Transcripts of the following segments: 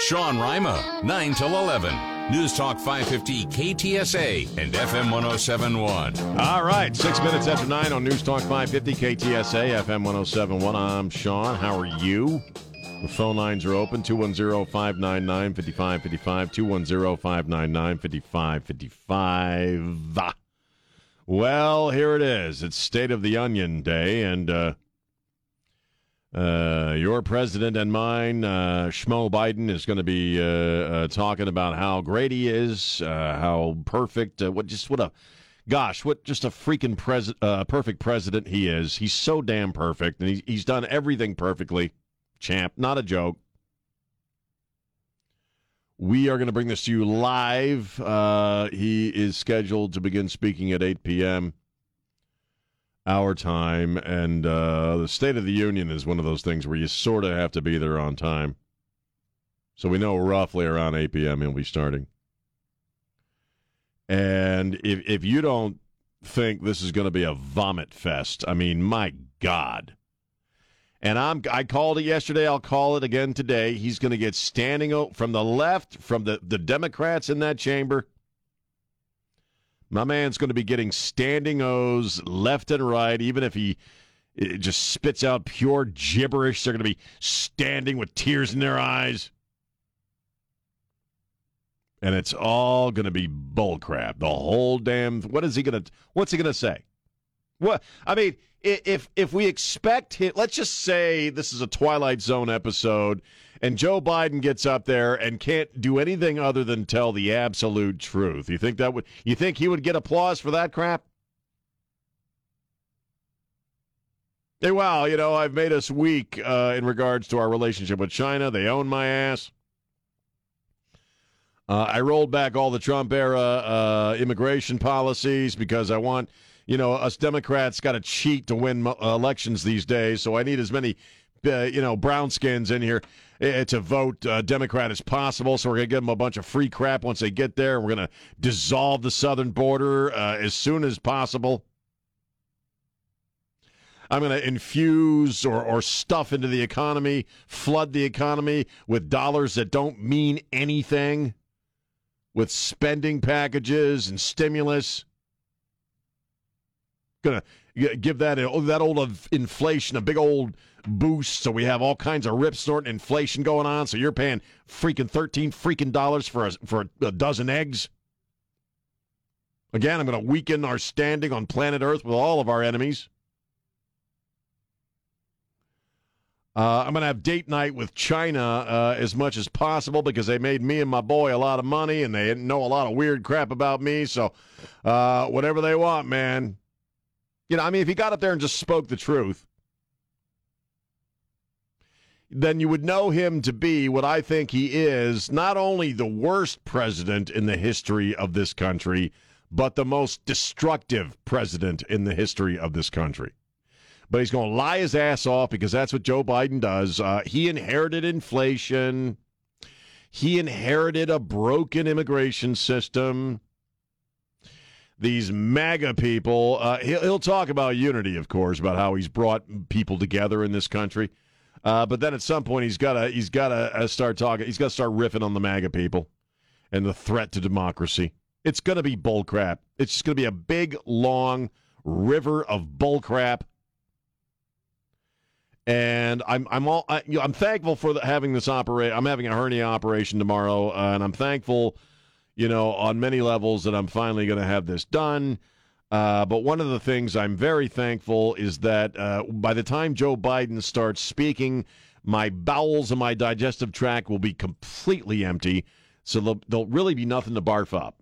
Sean Rima, 9 till 11. News Talk 550 KTSA and FM 1071. All right, six minutes after nine on News Talk 550 KTSA, FM 1071. I'm Sean. How are you? The phone lines are open 210 599 5555. 210 599 5555. Well, here it is. It's State of the Onion Day, and uh, uh, your president and mine, uh, Schmo Biden, is going to be uh, uh, talking about how great he is, uh, how perfect, what just what a gosh, what just a freaking pres- perfect president he is. He's so damn perfect, and he's, he's done everything perfectly. Champ, not a joke. We are going to bring this to you live. He is scheduled to begin speaking at 8 p.m. our time, and uh, the State of the Union is one of those things where you sort of have to be there on time. So we know roughly around 8 p.m. he'll be starting. And if if you don't think this is going to be a vomit fest, I mean, my God. And I'm I called it yesterday. I'll call it again today. He's going to get standing o- from the left, from the the Democrats in that chamber. My man's going to be getting standing O's left and right, even if he eh, just spits out pure gibberish. They're going to be standing with tears in their eyes. And it's all going to be bullcrap. The whole damn. What is he going to? What's he going to say? What I mean, if if we expect him, let's just say this is a Twilight Zone episode, and Joe Biden gets up there and can't do anything other than tell the absolute truth. You think that would? You think he would get applause for that crap? Hey, wow, you know, I've made us weak uh, in regards to our relationship with China. They own my ass. Uh, I rolled back all the Trump era uh, immigration policies because I want, you know, us Democrats got to cheat to win elections these days. So I need as many, uh, you know, brown skins in here uh, to vote uh, Democrat as possible. So we're going to give them a bunch of free crap once they get there. We're going to dissolve the southern border uh, as soon as possible. I'm going to infuse or, or stuff into the economy, flood the economy with dollars that don't mean anything, with spending packages and stimulus. Going to give that oh, that old inflation a big old boost, so we have all kinds of rip snorting inflation going on. So you're paying freaking thirteen freaking dollars for a, for a dozen eggs. Again, I'm going to weaken our standing on planet Earth with all of our enemies. Uh, I'm going to have date night with China uh, as much as possible because they made me and my boy a lot of money and they know a lot of weird crap about me. So, uh, whatever they want, man. You know, I mean, if he got up there and just spoke the truth, then you would know him to be what I think he is not only the worst president in the history of this country, but the most destructive president in the history of this country but he's going to lie his ass off because that's what Joe Biden does. Uh, he inherited inflation. He inherited a broken immigration system. These MAGA people, uh, he'll, he'll, talk about unity, of course, about how he's brought people together in this country. Uh, but then at some point, he's got to he's got to uh, start talking. He's got to start riffing on the MAGA people and the threat to democracy. It's going to be bullcrap. It's just going to be a big, long river of bullcrap and I'm I'm all I, you know, I'm thankful for the, having this operate. I'm having a hernia operation tomorrow, uh, and I'm thankful, you know, on many levels that I'm finally going to have this done. Uh, but one of the things I'm very thankful is that uh, by the time Joe Biden starts speaking, my bowels and my digestive tract will be completely empty, so there'll, there'll really be nothing to barf up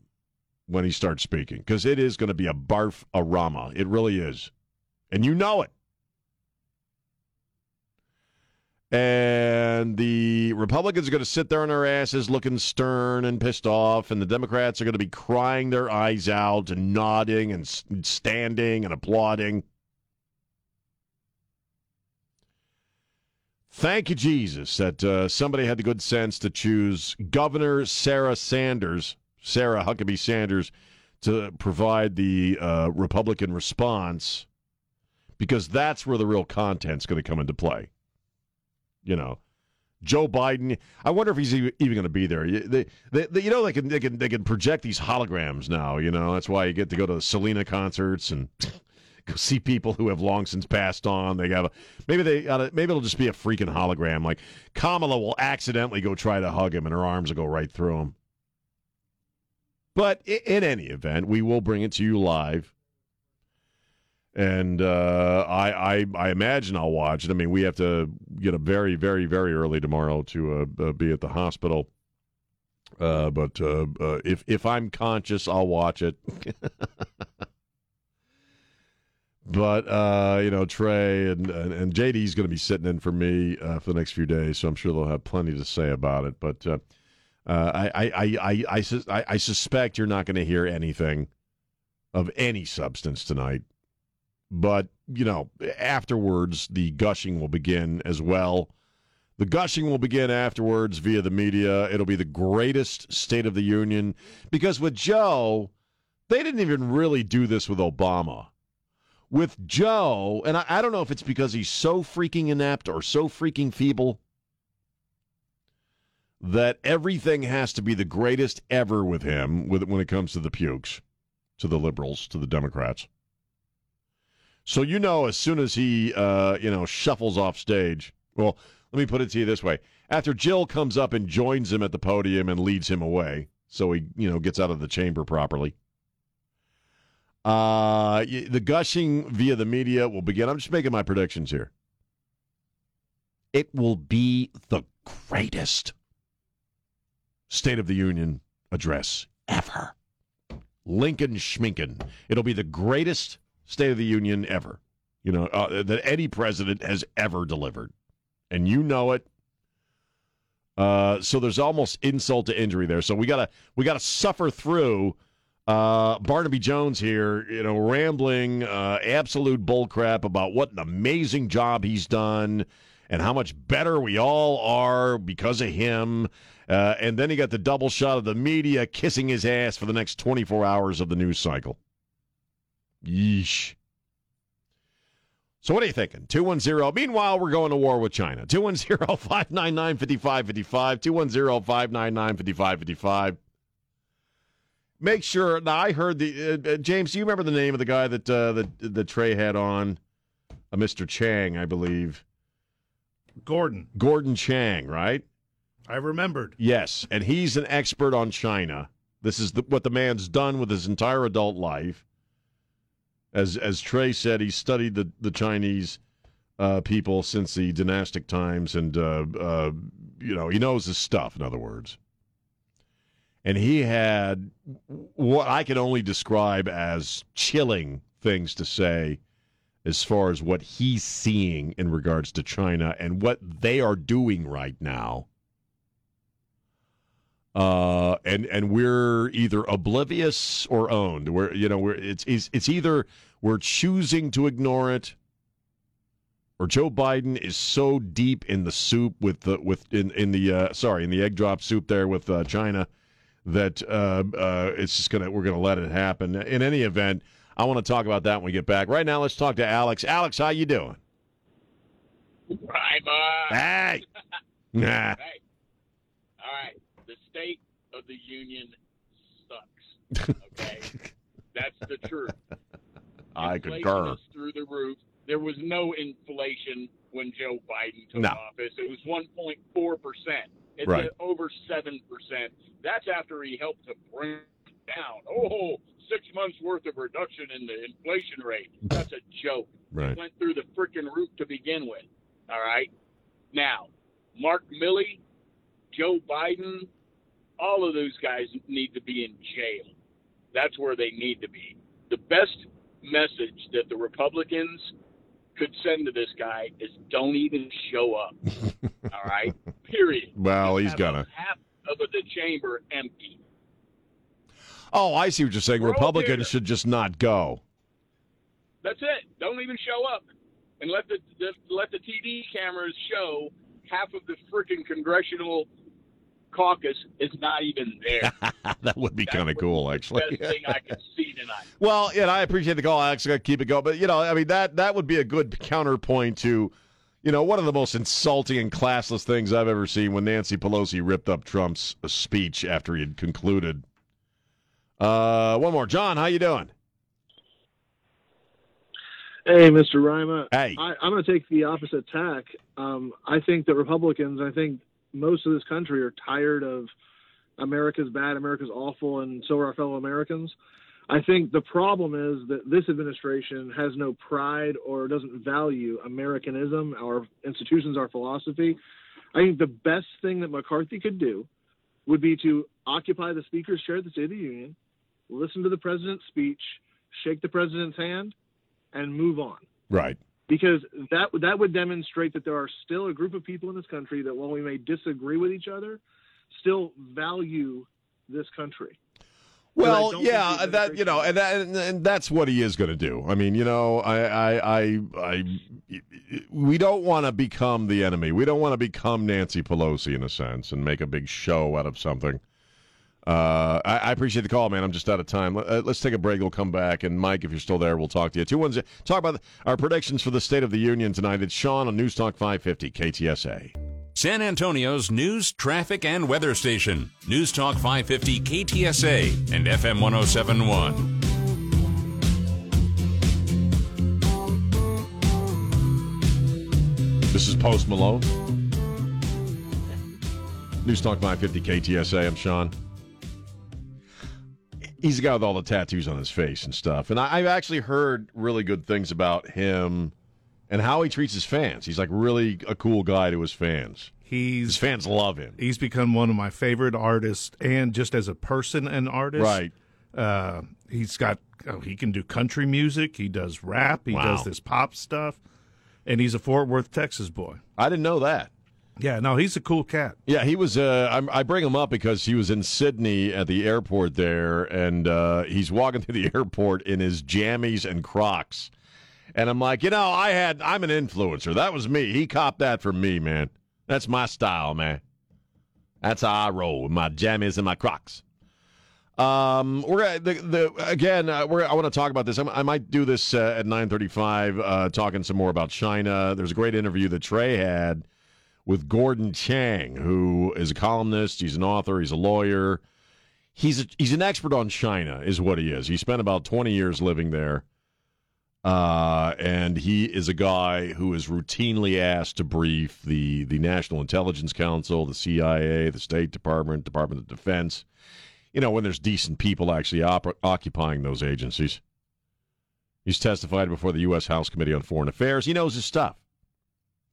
when he starts speaking because it is going to be a barf arama. It really is, and you know it. And the Republicans are going to sit there on their asses looking stern and pissed off, and the Democrats are going to be crying their eyes out and nodding and standing and applauding. Thank you, Jesus, that uh, somebody had the good sense to choose Governor Sarah Sanders, Sarah Huckabee Sanders, to provide the uh, Republican response because that's where the real content's going to come into play. You know, Joe Biden. I wonder if he's even going to be there. They, they, they, you know, they can they can they can project these holograms now. You know, that's why you get to go to the Selena concerts and go see people who have long since passed on. They got maybe they got a, maybe it'll just be a freaking hologram. Like Kamala will accidentally go try to hug him, and her arms will go right through him. But in any event, we will bring it to you live. And uh, I, I, I imagine I'll watch it. I mean, we have to get up very, very, very early tomorrow to uh, uh, be at the hospital. Uh, but uh, uh, if if I'm conscious, I'll watch it. But you know, Trey and and, and JD's going to be sitting in for me for the next few days, so I'm sure they'll have plenty to say about it. But I, I, I, I, I, I suspect you're not going to hear anything of any substance tonight. But you know, afterwards, the gushing will begin as well. The gushing will begin afterwards via the media. It'll be the greatest State of the Union because with Joe, they didn't even really do this with Obama with Joe, and I, I, don't know if it's because he's so freaking inept or so freaking feeble that everything has to be the greatest ever with him with, when it comes to the pukes, to the liberals, to the Democrats. So you know, as soon as he, uh, you know, shuffles off stage, well, let me put it to you this way: after Jill comes up and joins him at the podium and leads him away, so he, you know, gets out of the chamber properly uh, the gushing via the media will begin. I'm just making my predictions here. It will be the greatest State of the Union address ever. Lincoln Schminken. It'll be the greatest State of the Union ever, you know, uh, that any president has ever delivered. And you know it. Uh, so there's almost insult to injury there. So we gotta we gotta suffer through uh, Barnaby Jones here, you know, rambling uh, absolute bullcrap about what an amazing job he's done and how much better we all are because of him. Uh, and then he got the double shot of the media kissing his ass for the next 24 hours of the news cycle. Yeesh. So what are you thinking? 210. Meanwhile, we're going to war with China. 210 599 5555. 210 599 5555 make sure. Now, I heard the uh, uh, James. Do you remember the name of the guy that uh, that the Trey had on? Uh, Mr. Chang, I believe. Gordon. Gordon Chang, right? I remembered. Yes, and he's an expert on China. This is the, what the man's done with his entire adult life. As as Trey said, he studied the the Chinese uh, people since the dynastic times, and uh, uh, you know he knows his stuff. In other words, and he had what I can only describe as chilling things to say as far as what he's seeing in regards to China and what they are doing right now. Uh, and and we're either oblivious or owned. We're you know we're it's it's, it's either we're choosing to ignore it, or Joe Biden is so deep in the soup with the with in in the uh, sorry in the egg drop soup there with uh, China that uh, uh, it's just gonna we're gonna let it happen. In any event, I want to talk about that when we get back. Right now, let's talk to Alex. Alex, how you doing? Hi, bud. Hey. nah. Hey. All right. State of the union sucks. Okay. That's the truth. I inflation concur. Through the roof. There was no inflation when Joe Biden took no. office. It was 1.4 percent. It's right. over 7%. That's after he helped to bring down. Oh, six months worth of reduction in the inflation rate. That's a joke. Right. It went through the freaking roof to begin with. All right. Now, Mark Milley, Joe Biden, all of those guys need to be in jail. That's where they need to be. The best message that the Republicans could send to this guy is don't even show up. All right, period. Well, he's gonna. half of the chamber empty. Oh, I see what you're saying. We're Republicans should just not go. That's it. Don't even show up, and let the, the let the TV cameras show half of the freaking congressional caucus is not even there. that would be kind of cool, be actually. the best thing I could see tonight. Well, yeah, I appreciate the call, I actually gotta keep it going, but you know, I mean that that would be a good counterpoint to, you know, one of the most insulting and classless things I've ever seen when Nancy Pelosi ripped up Trump's speech after he had concluded. Uh, one more, John. How you doing? Hey, Mr. Rima. Hey. I, I'm going to take the opposite tack. Um, I think that Republicans, I think most of this country are tired of America's bad, America's awful, and so are our fellow Americans. I think the problem is that this administration has no pride or doesn't value Americanism, our institutions, our philosophy. I think the best thing that McCarthy could do would be to occupy the Speaker's chair at the State of the Union, listen to the President's speech, shake the President's hand, and move on Right. Because that that would demonstrate that there are still a group of people in this country that while we may disagree with each other, still value this country. Well, yeah, that you know, and, that, and, and that's what he is going to do. I mean, you know, I, I, I, I we don't want to become the enemy. We don't want to become Nancy Pelosi in a sense and make a big show out of something. Uh, I, I appreciate the call, man. I'm just out of time. Let, uh, let's take a break. We'll come back, and Mike, if you're still there, we'll talk to you. Two ones. Talk about our predictions for the State of the Union tonight. It's Sean on News Talk 550 KTSA. San Antonio's news, traffic, and weather station. News Talk 550 KTSA and FM 1071. This is Post Malone. News Talk 550 KTSA. I'm Sean. He's the guy with all the tattoos on his face and stuff. And I, I've actually heard really good things about him and how he treats his fans. He's like really a cool guy to his fans. His fans love him. he's become one of my favorite artists, and just as a person and artist, Right. Uh, he's got oh, he can do country music, he does rap, he Wow. does this pop stuff, and he's a Fort Worth, Texas boy. I didn't know that. Yeah, no, he's a cool cat. Yeah, he was. Uh, I bring him up because he was in Sydney at the airport there, and uh, he's walking through the airport in his jammies and Crocs, and I'm like, you know, I had. I'm an influencer. That was me. He copped that from me, man. That's my style, man. That's how I roll with my jammies and my Crocs. Um, we're the, the again. Uh, we're, I want to talk about this. I'm, I might do this uh, at 9:35, uh, talking some more about China. There's a great interview that Trey had with Gordon Chang, who is a columnist. He's an author. He's a lawyer. He's a, he's an expert on China, is what he is. He spent about 20 years living there. Uh, and he is a guy who is routinely asked to brief the, the National Intelligence Council, the CIA, the State Department, Department of Defense, you know, when there's decent people actually op- occupying those agencies. He's testified before the U.S. House Committee on Foreign Affairs. He knows his stuff.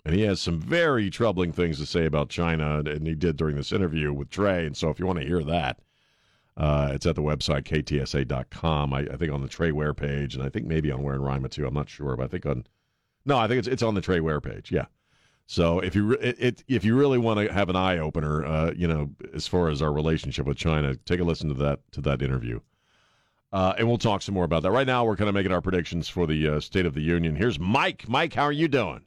And he has some very troubling things to say about China, and he did during this interview with Trey. And so, if you want to hear that, uh, it's at the website ktsa.com. I, I think on the Trey Ware page, and I think maybe on Ware and too. I'm not sure, but I think on no, I think it's it's on the Trey Ware page. Yeah. So if you it, it if you really want to have an eye opener, uh, you know, as far as our relationship with China, take a listen to that to that interview. Uh, and we'll talk some more about that. Right now, we're kind of making our predictions for the uh, State of the Union. Here's Mike. Mike, how are you doing?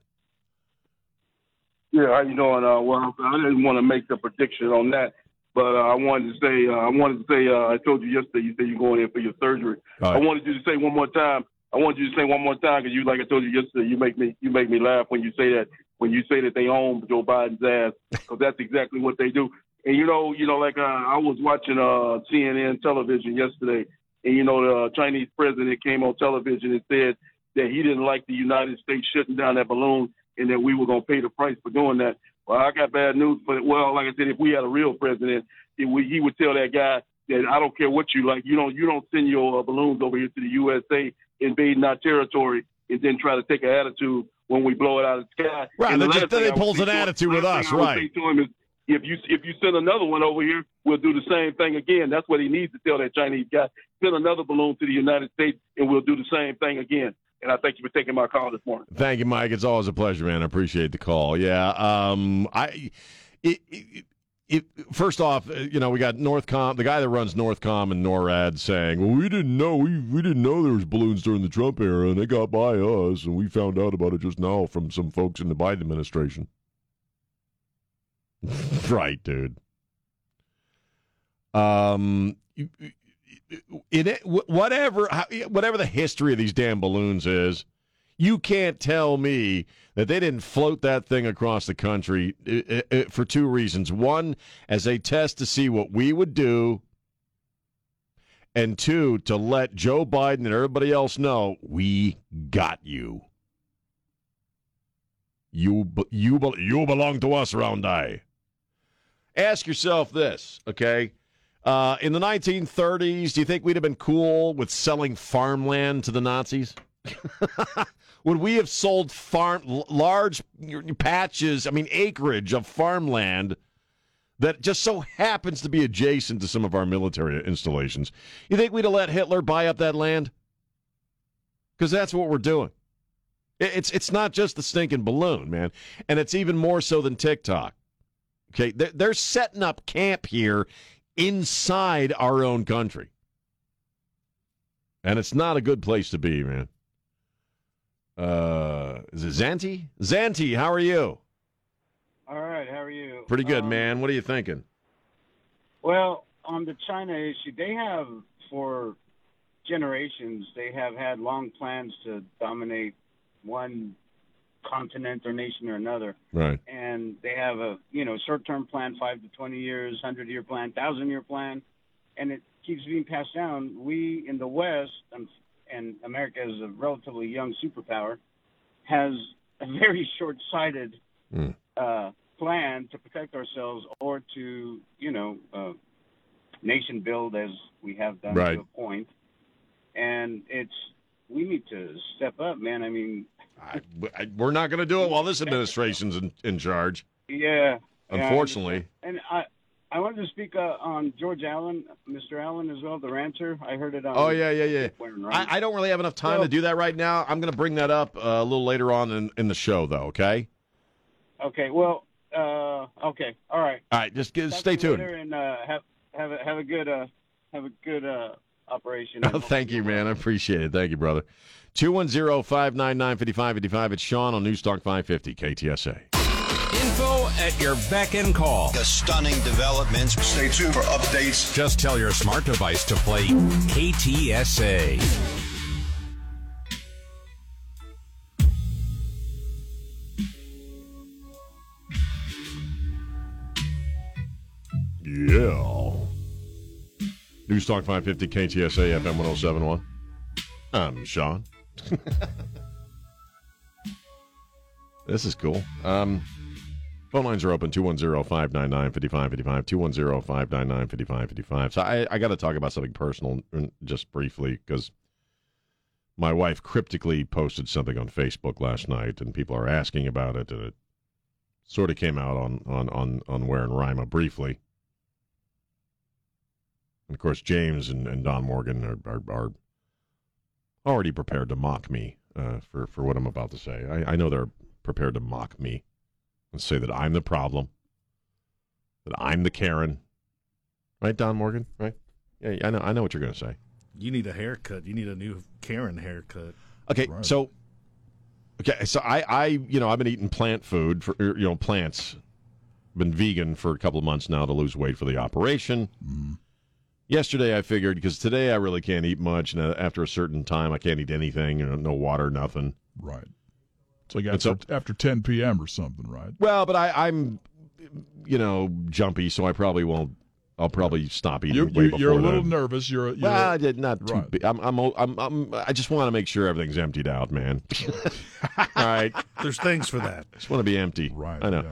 Yeah, how you doing? Uh, well, I didn't want to make a prediction on that, but uh, I wanted to say, uh, I wanted to say, uh, I told you yesterday, you said you're going in for your surgery. All I wanted you to say one more time. I wanted you to say one more time because you, like I told you yesterday, you make me, you make me laugh when you say that, when you say that they own Joe Biden's ass, because that's exactly what they do. And you know, you know, like uh, I was watching uh, CNN television yesterday, and you know, the Chinese president came on television and said that he didn't like the United States shutting down that balloon and that we were going to pay the price for doing that. Well, I got bad news for well, like I said, if we had a real president, he would, he would tell that guy that I don't care what you like, you don't you don't send your uh, balloons over here to the USA invading our territory and then try to take an attitude when we blow it out of the sky. Right, And the then then he pulls an him- attitude with us, thing I would right. say to him is if you if you send another one over here, we'll do the same thing again. That's what he needs to tell that Chinese guy. Send another balloon to the United States, and we'll do the same thing again. And I thank you for taking my call this morning. Thank you, Mike. It's always a pleasure, man. I appreciate the call. Yeah. Um, I. It, it, it, first off, uh, you know, we got Northcom, the guy that runs Northcom and NORAD saying, well, we didn't know, we, we didn't know there was balloons during the Trump era, and they got by us, and we found out about it just now from some folks in the Biden administration. right, dude. Um, it, whatever, whatever the history of these damn balloons is, you can't tell me that they didn't float that thing across the country for two reasons. One, as a test to see what we would do, and two, to let Joe Biden and everybody else know we got you. You you you belong to us, Round Eye. Ask yourself this, okay? Uh, in the 1930s, do you think we'd have been cool with selling farmland to the Nazis? would we have sold farm large patches, I mean acreage of farmland that just so happens to be adjacent to some of our military installations? You think we'd have let Hitler buy up that land? Because that's what we're doing. It's it's not just the stinking balloon, man, and it's even more so than TikTok. Okay, they're setting up camp here inside our own country, and it's not a good place to be, man. Uh, is it Zanti? Zanti, how are you? All right, how are you? Pretty good, um, man. What are you thinking? Well, on the China issue, they have for generations they have had long plans to dominate one continent or nation or another. Right. And they have a you know short term plan, five to twenty years, hundred year plan, thousand year plan, and it keeps being passed down. We in the West, and America is a relatively young superpower, has a very short-sighted mm. uh, plan to protect ourselves or to, you know, uh, nation build as we have done right. to a point. And it's we need to step up, man. I mean, I, I, we're not going to do it while this administration's in, in charge. Yeah. Unfortunately. And, and I I wanted to speak uh, on George Allen, Mr. Allen as well, the rancher. I heard it on. Oh yeah, yeah, yeah. I, I, don't really have enough time so, to do that right now. I'm going to bring that up uh, a little later on in, in the show, though. Okay. Okay. Well. Uh, okay. All right. All right. Just get, stay tuned. And uh, have have a have a good uh, have a good uh, operation. Oh, thank you, man. I appreciate it. Thank you, brother. 210 599 5555. It's Sean on Newstalk 550 KTSA. Info at your beck and call. The stunning developments. Stay tuned for updates. Just tell your smart device to play KTSA. Yeah. News Talk 550 KTSA FM 1071. I'm Sean. this is cool. Um, Phone lines are open 210 599 5555. 210 599 5555. So I, I got to talk about something personal just briefly because my wife cryptically posted something on Facebook last night and people are asking about it. And it sort of came out on, on, on, on Ware and Rima briefly. And of course, James and, and Don Morgan are, are, are already prepared to mock me uh, for, for what I'm about to say. I, I know they're prepared to mock me and say that I'm the problem, that I'm the Karen. Right, Don Morgan? Right? Yeah, I know. I know what you're going to say. You need a haircut. You need a new Karen haircut. Okay, right. so okay, so I, I, you know, I've been eating plant food for you know plants. Been vegan for a couple of months now to lose weight for the operation. Mm. Yesterday, I figured because today I really can't eat much, and uh, after a certain time, I can't eat anything. You know, no water, nothing. Right. It's like after, so, after 10 p.m. or something, right? Well, but I, I'm, you know, jumpy, so I probably won't. I'll probably stop eating. You're, way you're, you're a little then. nervous. You're, you're well, I did not too. Right. Big. I'm, I'm, I'm, I'm, i just want to make sure everything's emptied out, man. All right, there's things for that. I just want to be empty. Right. I know. Yeah.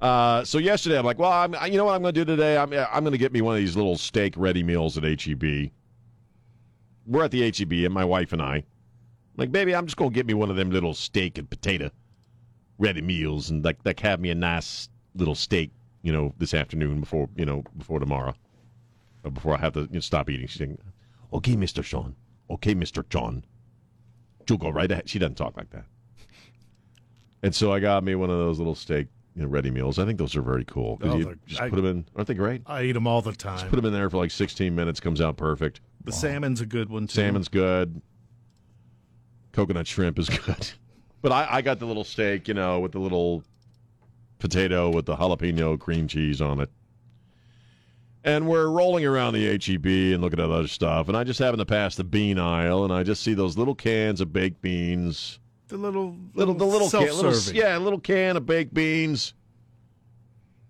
Uh, so yesterday, I'm like, well, I'm, you know what I'm going to do today? I'm, I'm going to get me one of these little steak ready meals at HEB. We're at the HEB, and my wife and I. I'm like, baby, I'm just going to get me one of them little steak and potato ready meals and like like have me a nice little steak, you know, this afternoon before you know before tomorrow, or before I have to you know, stop eating. She's saying, "Okay, Mister Sean. Okay, Mister John. She'll go right ahead. She doesn't talk like that. And so I got me one of those little steak you know, ready meals. I think those are very cool. Oh, you just I- put them in. Aren't they great? I eat them all the time. Just put them in there for like 16 minutes. Comes out perfect. the salmon's a good one too. Salmon's good. Coconut shrimp is good. But I, I got the little steak, you know, with the little potato with the jalapeno cream cheese on it. And we're rolling around the HEB and looking at other stuff. And I just happen to pass the bean aisle and I just see those little cans of baked beans. The little Little, the little can, little, yeah, a little can of baked beans.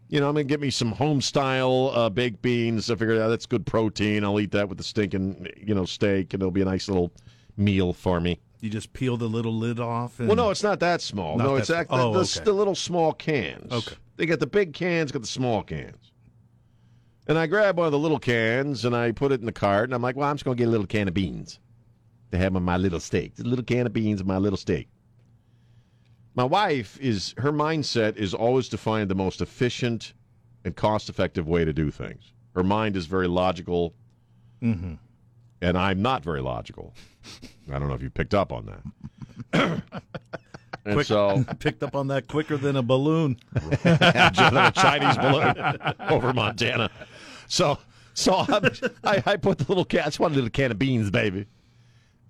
You know, I'm gonna get me some home style uh, baked beans. I figured out that's good protein. I'll eat that with the stinking, you know, steak, and it'll be a nice little meal for me. You just peel the little lid off. And Well, no, it's not that small. Not no, that it's act- Oh, the, okay. the little small cans. Okay. They got the big cans, got the small cans. And I grab one of the little cans and I put it in the cart, and I'm like, well, I'm just going to get a little can of beans to have on my little steak. Just a little can of beans my little steak. My wife is, her mindset is always to find the most efficient and cost effective way to do things. Her mind is very logical, Mhm. and I'm not very logical. I don't know if you picked up on that. and Quick- so picked up on that quicker than a balloon. a Chinese balloon over Montana. So, so I, I put the little can. I just want a little can of beans, baby.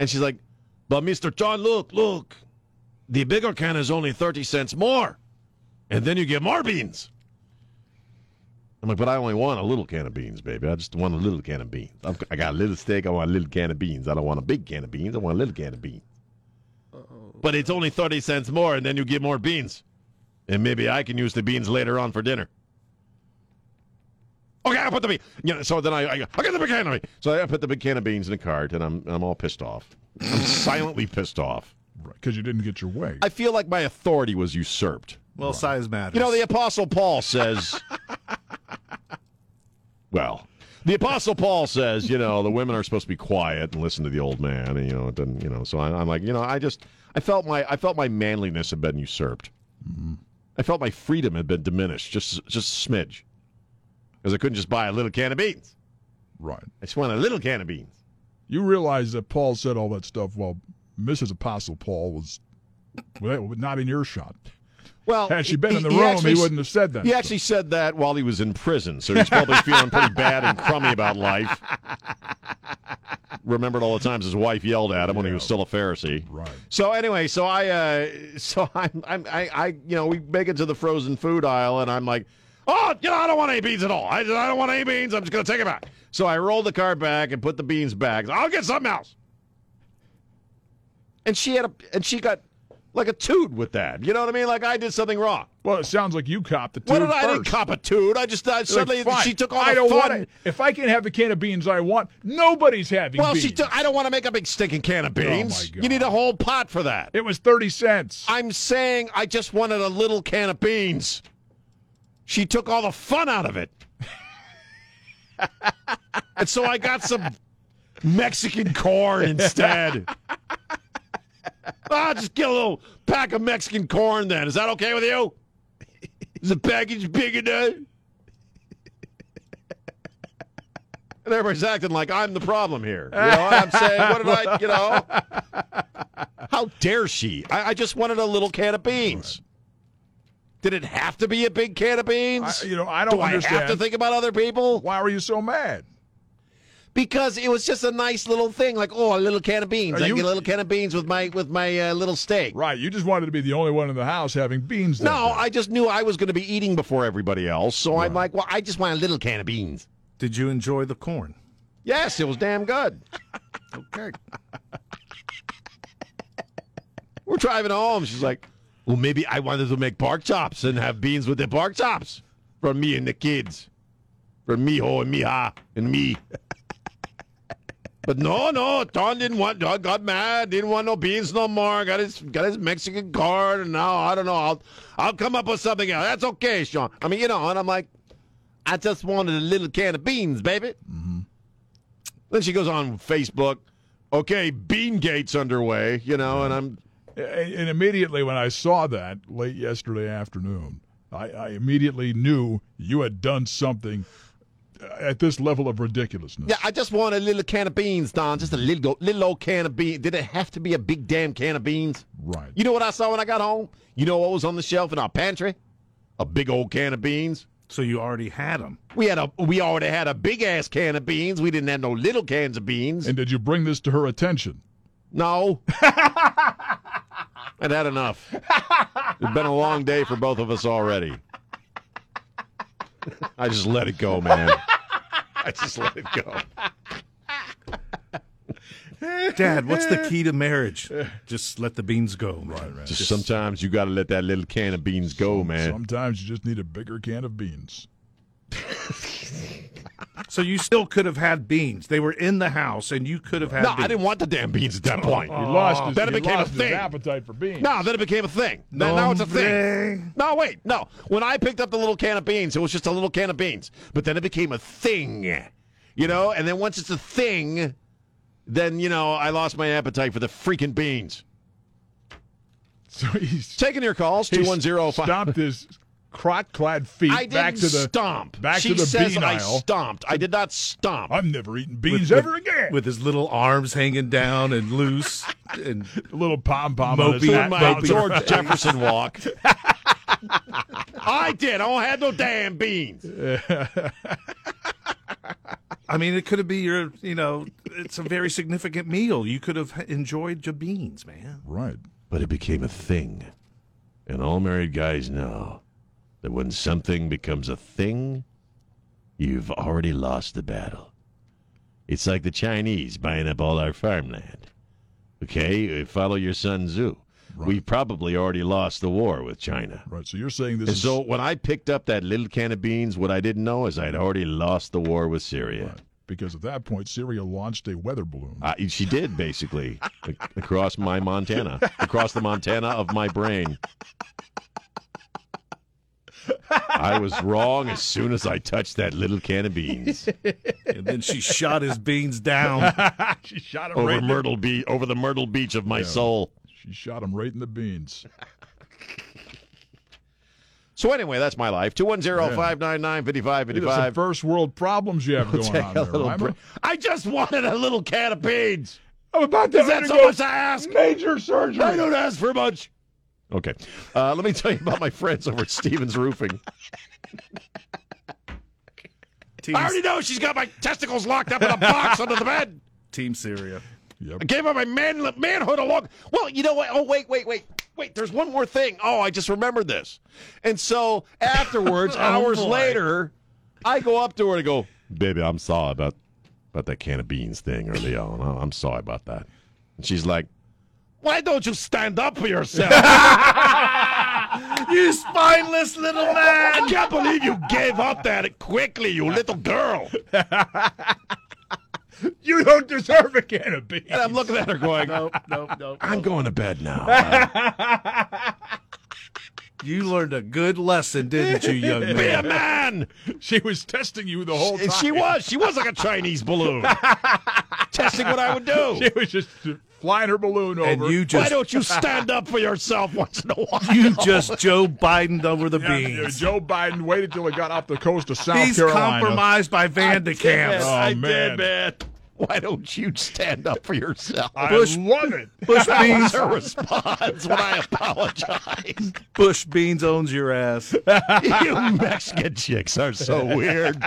And she's like, "But Mister John, look, look, the bigger can is only thirty cents more, and then you get more beans." I'm like, "But I only want a little can of beans, baby. I just want a little can of beans. I'm, I got a little steak. I want a little can of beans. I don't want a big can of beans. I want a little can of beans." But it's only thirty cents more, and then you get more beans. And maybe I can use the beans later on for dinner. Okay, I'll put the bean. You know, so then I, I, go, I got the big can of beans. So I put the big can of beans in the cart, and I'm I'm all pissed off. I'm silently pissed off. Because you didn't get your way. I feel like my authority was usurped. Well, size matters. You know, the Apostle Paul says. well, the Apostle Paul says, you know, the women are supposed to be quiet and listen to the old man, and you know, it doesn't, you know. So I, I'm like, you know, I just, I felt my, I felt my manliness had been usurped. Mm-hmm. I felt my freedom had been diminished, just, just a smidge, because I couldn't just buy a little can of beans. Right. I just want a little can of beans. You realize that Paul said all that stuff while Mrs. Apostle Paul was well, not in earshot. Well, Had she been in the he room, actually- he wouldn't have said that. He actually said that while he was in prison, so he's probably feeling pretty bad and crummy about life. Remembered all the times his wife yelled at him when he was still a Pharisee. Right. So anyway, so I, uh, so I'm, I'm, I, I, you know, we make it to the frozen food aisle, and I'm like, oh, you know, I don't want any beans at all. I, I don't want any beans. I'm just gonna take it back. So I rolled the car back and put the beans back. I'll get something else. And she had a, and she got like a toot with that. You know what I mean? Like I did something wrong. Well, it sounds like you copped the What did I? I didn't cop a toot. I just I, suddenly Like, she took all I the don't fun. want it. If I can't have the can of beans I want, nobody's having well, beans. she took. I don't want to make a big stinking can of Oh, my beans. God. you need a whole pot for that. It was 30 cents. I'm saying I just wanted a little can of beans. She took all the fun out of it. and so I got some Mexican corn instead. I'll just get a little pack of Mexican corn then. Is that okay with you? Is the package big enough? And everybody's acting like I'm the problem here. You know what I'm saying? What did I, you know? How dare she? I, I just wanted a little can of beans. Did it have to be a big can of beans? I- you know, I don't Do I have to think about other people? Why were you so mad? Because it was just a nice little thing, like oh, a little can of beans. Are I you- can get a little can of beans with my with my uh, little steak. Right. You just wanted to be the only one in the house having beans. No, day. I just knew I was going to be eating before everybody else, so I'm like, well, I just want a little can of beans. Did you enjoy the corn? Yes, it was damn good. Okay. We're driving home. She's like, well, maybe I wanted to make pork chops and have beans with the pork chops for me and the kids, for Miho and Miha and me. but no, no, Don didn't want. Don got mad. Didn't want no beans no more. Got his got his Mexican card, and now I don't know. I'll I'll come up with something else. That's okay, Sean. I mean, you know, and I'm like, I just wanted a little can of beans, baby. Mm-hmm. Then she goes on Facebook. Okay, Bean Gate's underway, you know, and I'm And and immediately when I saw that late yesterday afternoon, I, I immediately knew you had done something uh, at this level of ridiculousness. Yeah, I just want a little can of beans, Don. Just a little little old can of beans. Did it have to be a big damn can of beans? Right. You know what I saw when I got home? You know what was on the shelf in our pantry? A big old can of beans. So you already had them. We had a we already had a big ass can of beans. We didn't have no little cans of beans. And did you bring this to her attention? No. I'd had enough. It's been a long day for both of us already. I just let it go, man. I just let it go. Dad, what's the key to marriage? Just let the beans go. Right, right. Just sometimes you got to let that little can of beans go, man. Sometimes you just need a bigger can of beans. So you still could have had beans. They were in the house, and you could have had. No, beans. I didn't want the damn beans at that point. He lost his, then it became a thing. appetite for beans. No, then it became a thing. Then, now it's a thing. No, wait, no. When I picked up the little can of beans, it was just a little can of beans. But then it became a thing, you know. And then once it's a thing, then you know I lost my appetite for the freaking beans. So he's taking your calls he two one zero five. Stomped his crock-clad feet I didn't back to the stomp. back she to the says bean I aisle. stomped. I did not stomp. I'm never eating beans With- ever with- again. With his little arms hanging down and loose, and a little pom pom on his Mopey- my bouncing George. Jefferson walk. I did. I don't have no damn beans. I mean, it could have been your, you know, it's a very significant meal. You could have enjoyed your beans, man. Right. But it became a thing. And all married guys know that when something becomes a thing, you've already lost the battle. It's like the Chinese buying up all our farmland. Okay, follow your Sun Tzu. We've probably already lost the war with China. Right. So you're saying this And is so when I picked up that little can of beans, what I didn't know is I'd already lost the war with Syria. Right. because at that point Syria launched a weather balloon. Uh, she did basically across my Montana, across the Montana of my brain. I was wrong as soon as I touched that little can of beans And then she shot his beans down. she shot him over right Myrtle Beach, over the Myrtle Beach of my Yeah. soul. She shot him right in the beans. So anyway, that's my life. Two one zero five nine nine fifty five fifty There's some five. first world problems you have going on there. I just wanted a little can of beans. I'm about to Is that so much to ask? Major surgery. I don't ask for much. Okay. Uh, let me tell you about my friends over at Stevens Roofing. Team, I already know she's got my testicles locked up in a box under the bed. Team Syria. I gave her my man, manhood along. Well, you know what? Oh, wait, wait, wait. Wait, there's one more thing. Oh, I just remembered this. And so afterwards, Oh, hours boy. later, I go up to her and I go, Baby, I'm sorry about, about that can of beans thing early on. I'm sorry about that. And she's like, Why don't you stand up for yourself? You spineless little man. I can't believe you gave up that quickly, you little girl. You don't deserve a can of beans. And I'm looking at her going, Nope, nope, nope. I'm going to bed now. You learned a good lesson, didn't you, young man? Be a man? man. She was testing you the whole time. She was. She was like a Chinese balloon. Testing what I would do. She was just flying her balloon over. And you Why don't you stand up for yourself once in a while? you just Joe Biden over the Yeah, yeah, beans. Joe Biden waited till he got off the coast of South He's Carolina. compromised by Van de Kamp. Oh, I man. did, man. Why don't you stand up for yourself? I Bush- love it. Bush Beans. her response when I apologized. Bush Beans owns your ass. you Mexican chicks are so weird.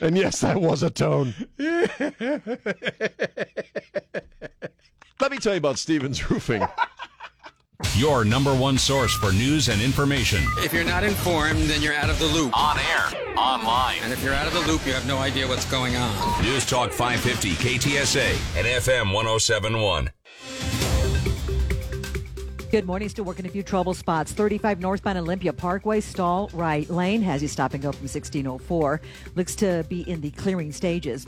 And yes, that was a tone. Let me tell you about Stevens Roofing. Your number one source for news and information. If you're not informed, then you're out of the loop. On air, online. And if you're out of the loop, you have no idea what's going on. News Talk 550 KTSA and FM 1071. Good morning. Still working a few trouble spots. 35 northbound Olympia Parkway, stall right lane has you stop and go from 1604. Looks to be in the clearing stages.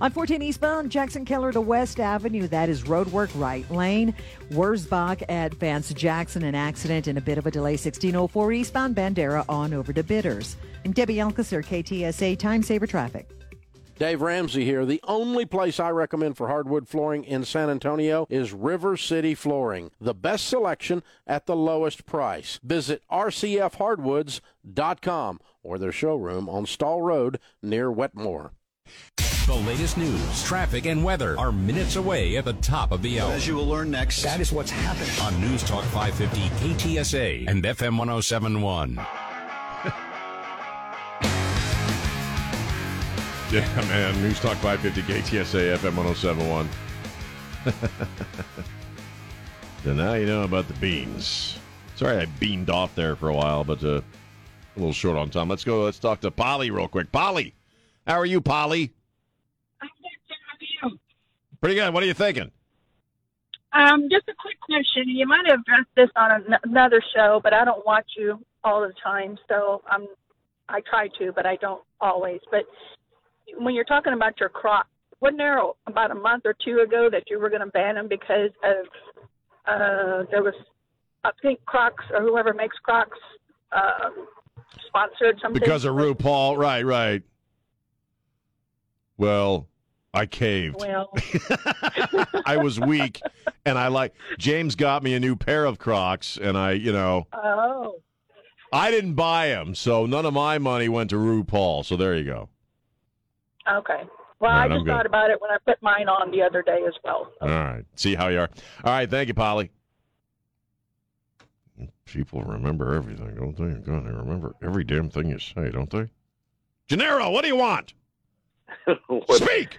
On 14 eastbound Jackson Keller to West Avenue, that is roadwork right lane. Wurzbach at Vance Jackson, an accident and a bit of a delay. 1604 eastbound Bandera on over to Bitters. And Debbie Alcacer, KTSA Time Saver Traffic. Dave Ramsey here. The only place I recommend for hardwood flooring in San Antonio is River City Flooring. The best selection at the lowest price. Visit rcfhardwoods.com or their showroom on Stahl Road near Wetmore. The latest news, traffic, and weather are minutes away at the top of the hour. As you will learn next, That is what's happening on News Talk 550 KTSA and FM 1071. Yeah, man. News Talk 550 KTSA FM 1071. so now you know about the beans. Sorry I beamed off there for a while, but uh, a little short on time. Let's go. Let's talk to Polly real quick. Polly, how are you, Polly? I got you. Pretty good. What are you thinking? Um, just a quick question. You might have addressed this on an- another show, but I don't watch you all the time, so I'm I try to, but I don't always. But when you're talking about your Crocs, wasn't there about a month or two ago that you were going to ban them because of uh, there was I think Crocs or whoever makes Crocs um, sponsored something Because of RuPaul. Right, right. Well, I caved. Well, I was weak, and I like James got me a new pair of Crocs, and I, you know, oh, I didn't buy them, so none of my money went to RuPaul. So there you go. Okay. Well, All right, I I'm just good. thought about it when I put mine on the other day as well. All right, see how you are. All right, thank you, Polly. People remember everything, don't they? God, they remember every damn thing you say, don't they? Gennaro, what do you want? Speak.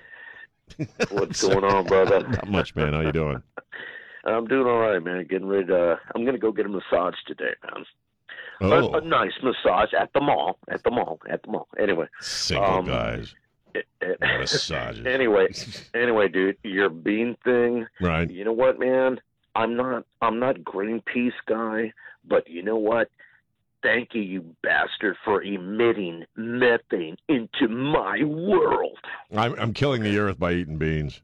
What's going on, brother? Not much, man. How you doing? I'm doing all right, man. Getting ready to. I'm gonna go get a massage today, man. Oh. A, a nice massage at the mall. At the mall. At the mall. Anyway. Single um, guys. Massages. Anyway, anyway, dude, your bean thing. Right. You know what, man? I'm not. I'm not Greenpeace guy, but you know what? Thank you, you bastard, for emitting methane into my world. I'm, I'm killing the earth by eating beans,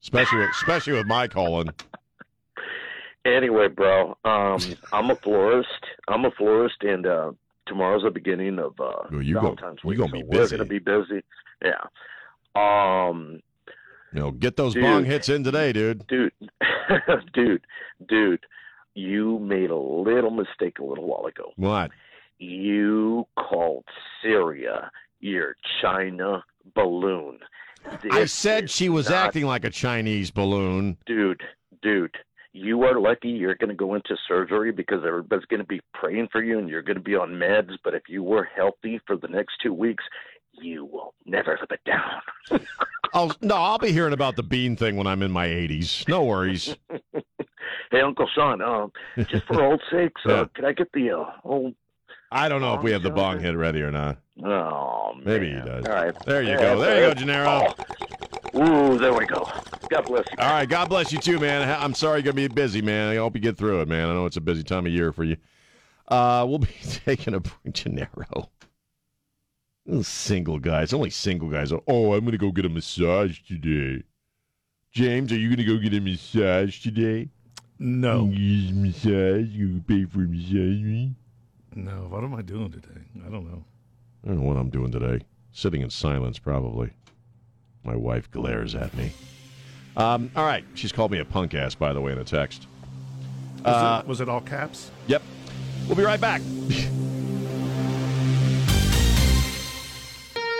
especially with, especially with my colon. Anyway, bro, um, I'm a florist. I'm a florist, and uh, tomorrow's the beginning of uh, Well, you go- Valentine's you week. gonna so be We're gonna be busy. Yeah. Um, You know, get those Dude. bong hits in today, dude. dude, dude, dude, you made a little mistake a little while ago. What? You called Syria your China balloon. I said she was not- acting like a Chinese balloon. dude, dude, you are lucky you're going to go into surgery because everybody's going to be praying for you and you're going to be on meds. But if you were healthy for the next two weeks, you will never live it down. Oh no, I'll be hearing about the bean thing when I'm in my 80s. No worries. Hey, Uncle Sean, um, just for old sakes, uh, Yeah. could I get the uh, old? I don't know if we have the bong hit ready or not. Oh, man. Maybe he does. All right. There you Yeah, go. There you go. Gennaro. Ooh, there we go. God bless you. All right, God bless you too, man. I'm sorry you're gonna be busy, man. I hope you get through it, man. I know it's a busy time of year for you. Uh, we'll be taking a break, Gennaro. Those Single guys, only single guys. Oh, I'm gonna go get a massage today. James, are you gonna go get a massage today? No. You massage? You pay for a massage? No, what am I doing today? I don't know. I don't know what I'm doing today. Sitting in silence, probably. My wife glares at me. Um, all right, she's called me a punk ass, by the way, in a text. Was, Uh, it, was it all caps? Yep. We'll be right back.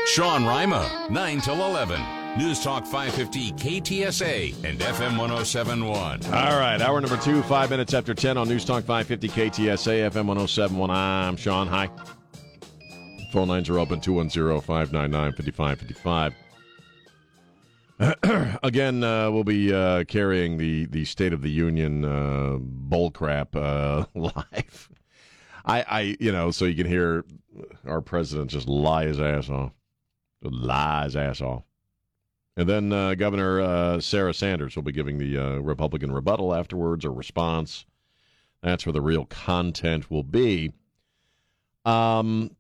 Sean Rima, 9 till 11. News Talk 550 KTSA and FM 1071. All right, hour number two, five minutes after 10 on News Talk 550 KTSA, FM 1071. I'm Sean. Hi. Phone lines are open 210 599 5555. Again, uh, we'll be uh, carrying the, the State of the Union uh, uh, live. I, I, you know, so you can hear our president just lie his ass off. Lie his ass off. And then uh, Governor uh, Sarah Sanders will be giving the uh, Republican rebuttal afterwards or response. That's where the real content will be. Um,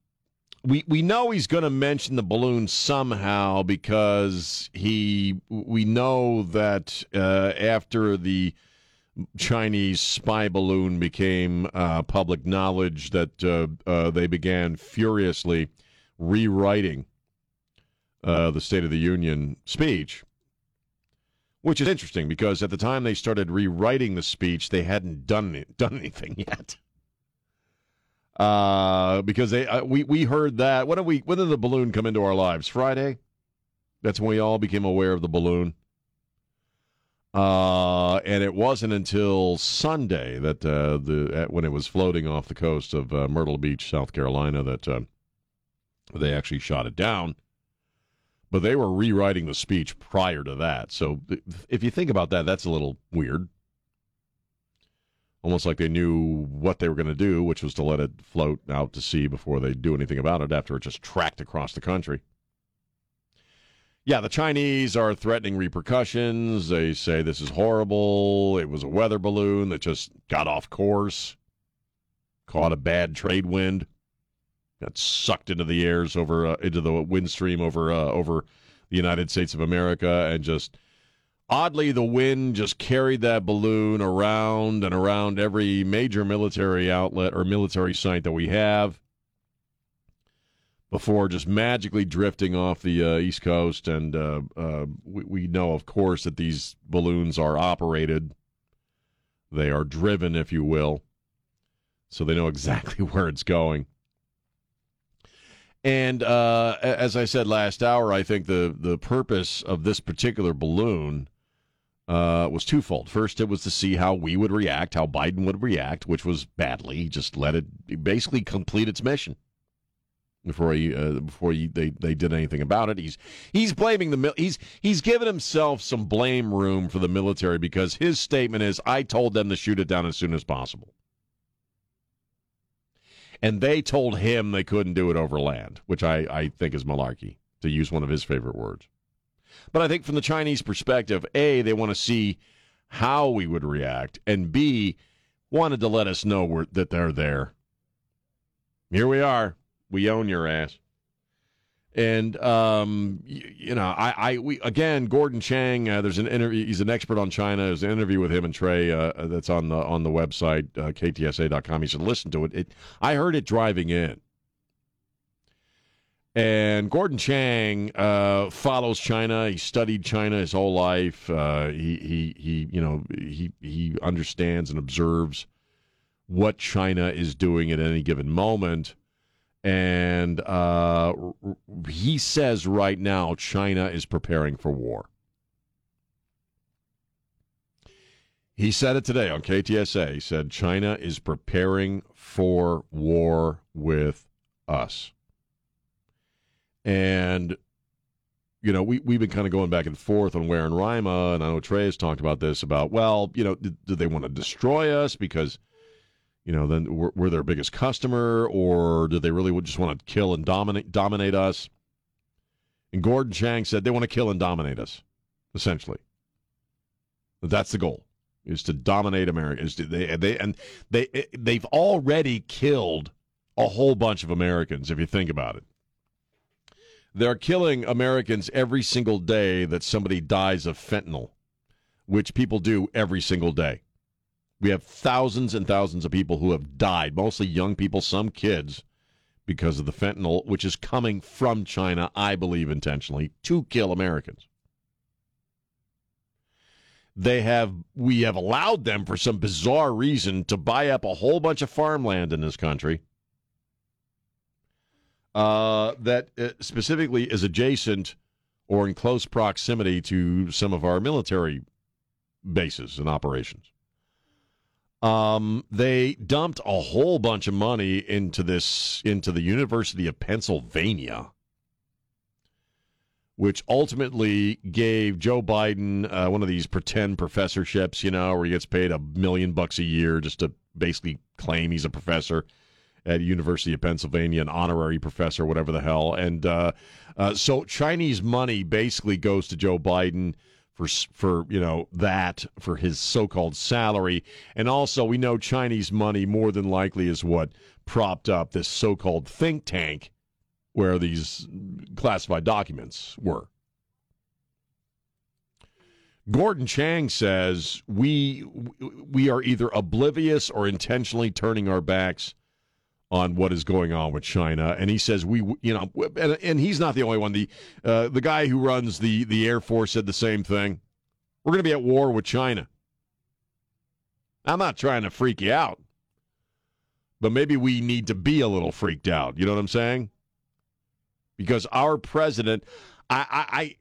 we we know he's going to mention the balloon somehow because he we know that uh, after the Chinese spy balloon became uh, public knowledge that uh, uh, they began furiously rewriting uh, the State of the Union speech, which is interesting because at the time they started rewriting the speech, they hadn't done done anything yet. Uh, because they uh, we we heard that when did we when did the balloon come into our lives? Friday. That's when we all became aware of the balloon. Uh, and it wasn't until Sunday that uh, the when it was floating off the coast of uh, Myrtle Beach, South Carolina, that uh, they actually shot it down. But they were rewriting the speech prior to that. So if you think about that, that's a little weird. Almost like they knew what they were going to do, which was to let it float out to sea before they do anything about it after it just tracked across the country. Yeah, the Chinese are threatening repercussions. They say this is horrible. It was a weather balloon that just got off course, caught a bad trade wind, got sucked into the airs over uh, into the wind stream over uh, over the United States of America, and just oddly the wind just carried that balloon around and around every major military outlet or military site that we have before just magically drifting off the uh, East Coast. And uh, uh, we, we, know, of course, that these balloons are operated, they are driven, if you will. So they know exactly where it's going. And uh, as I said last hour, I think the, the purpose of this particular balloon uh, was twofold. First, it was to see how we would react, how Biden would react, which was badly. He just let it basically complete its mission before he uh, before he, they they did anything about it. He's he's blaming the he's he's given himself some blame room for the military because his statement is I told them to shoot it down as soon as possible. And they told him they couldn't do it over land, which I, I think is malarkey, to use one of his favorite words. But I think from the Chinese perspective, A, they want to see how we would react, and B, wanted to let us know that they're there. Here we are we own your ass. And um, you, you, know, I, I, we again, Gordon Chang. Uh, there's an interview. He's an expert on China. There's an interview with him and Trey uh, that's on the on the website uh, ktsa.com. He said, listen to it. it. I heard it driving in. And Gordon Chang uh, follows China. He studied China his whole life. Uh, he, he, he, you know, he, he understands and observes what China is doing at any given moment and uh, he says right now China is preparing for war. He said it today on KTSA. He said China is preparing for war with us. And, you know, we, we've been kind of going back and forth on Ware in Rima, and I know Trey has talked about this about, well, you know, do, do they want to destroy us because – you know, then we're, we're their biggest customer, or do they really just want to kill and dominate dominate us? And Gordon Chang said they want to kill and dominate us, essentially. That's the goal: is to dominate America. Is to, they they and they eh, they've already killed a whole bunch of Americans. If you think about it, they're killing Americans every single day that somebody dies of fentanyl, which people do every single day. We have thousands and thousands of people who have died, mostly young people, some kids, because of the fentanyl, which is coming from China, I believe intentionally, to kill Americans. They have, we have allowed them for some bizarre reason to buy up a whole bunch of farmland in this country uh, that uh, specifically is adjacent or in close proximity to some of our military bases and operations. Um, they dumped a whole bunch of money into this into the University of Pennsylvania, which ultimately gave Joe Biden uh, one of these pretend professorships, you know, where he gets paid a million bucks a year just to basically claim he's a professor at University of Pennsylvania, an honorary professor, whatever the hell. And uh, uh, so Chinese money basically goes to Joe Biden for for you know that for his so-called salary and also we know Chinese money more than likely is what propped up this so-called think tank where these classified documents were Gordon Chang says we we are either oblivious or intentionally turning our backs on what is going on with China, and he says we, you know, and, and he's not the only one. The uh, the guy who runs the the Air Force said the same thing. We're going to be at war with China. I'm not trying to freak you out, but maybe we need to be a little freaked out. You know what I'm saying? Because our president, I,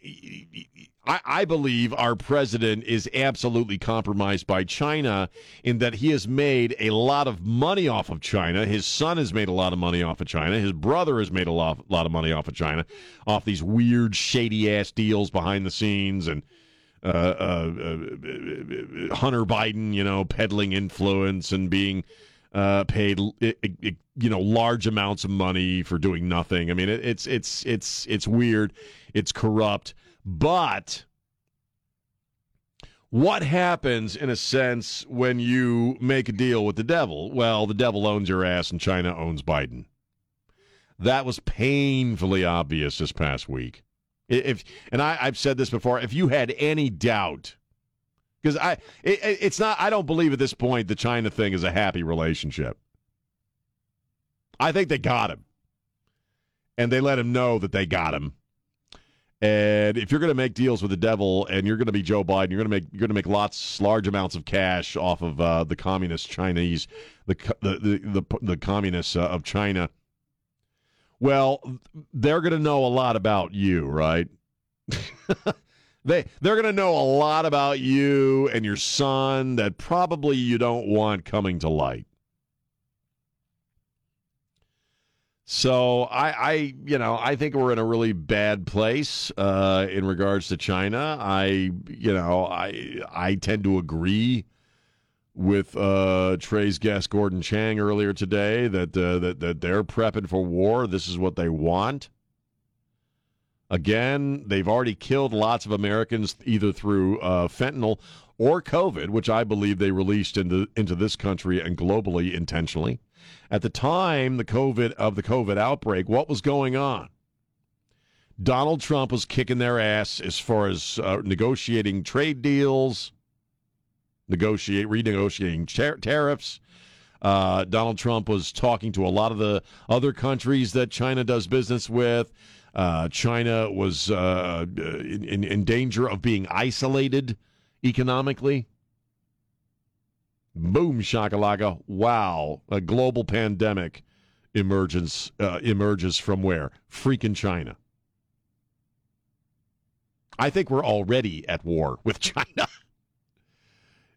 I, I, believe our president is absolutely compromised by China in that he has made a lot of money off of China. His son has made a lot of money off of China. His brother has made a lot, lot of money off of China, off these weird, shady ass deals behind the scenes and. Uh, uh, uh, Hunter Biden, you know, peddling influence and being uh, paid, you know, large amounts of money for doing nothing. I mean, it, it's it's it's it's weird, it's corrupt, but what happens in a sense when you make a deal with the devil? Well, the devil owns your ass, and China owns Biden. That was painfully obvious this past week. If and I, I've said this before, if you had any doubt, because I, it, it's not. I don't believe at this point the China thing is a happy relationship. I think they got him, and they let him know that they got him. And if you're going to make deals with the devil, and you're going to be Joe Biden, you're going to make you're going to make lots, large amounts of cash off of uh, the communist Chinese, the the the the, the communists uh, of China well, they're going to know a lot about you, right? they they're going to know a lot about you and your son that probably you don't want coming to light. So I, I, you know, I think we're in a really bad place uh, in regards to China. I, you know, I, I tend to agree with uh, Trey's guest Gordon Chang earlier today that, uh, that that they're prepping for war. This is what they want. Again, they've already killed lots of Americans either through uh, fentanyl or COVID, which I believe they released into into this country and globally intentionally. At the time the COVID of the COVID outbreak, what was going on? Donald Trump was kicking their ass as far as uh, negotiating trade deals negotiate renegotiating tar- tariffs. Uh, Donald Trump was talking to a lot of the other countries that China does business with. Uh, China was uh, in, in danger of being isolated economically. Boom shakalaka! Wow, a global pandemic emergence uh, emerges from where? Freaking China. I think we're already at war with China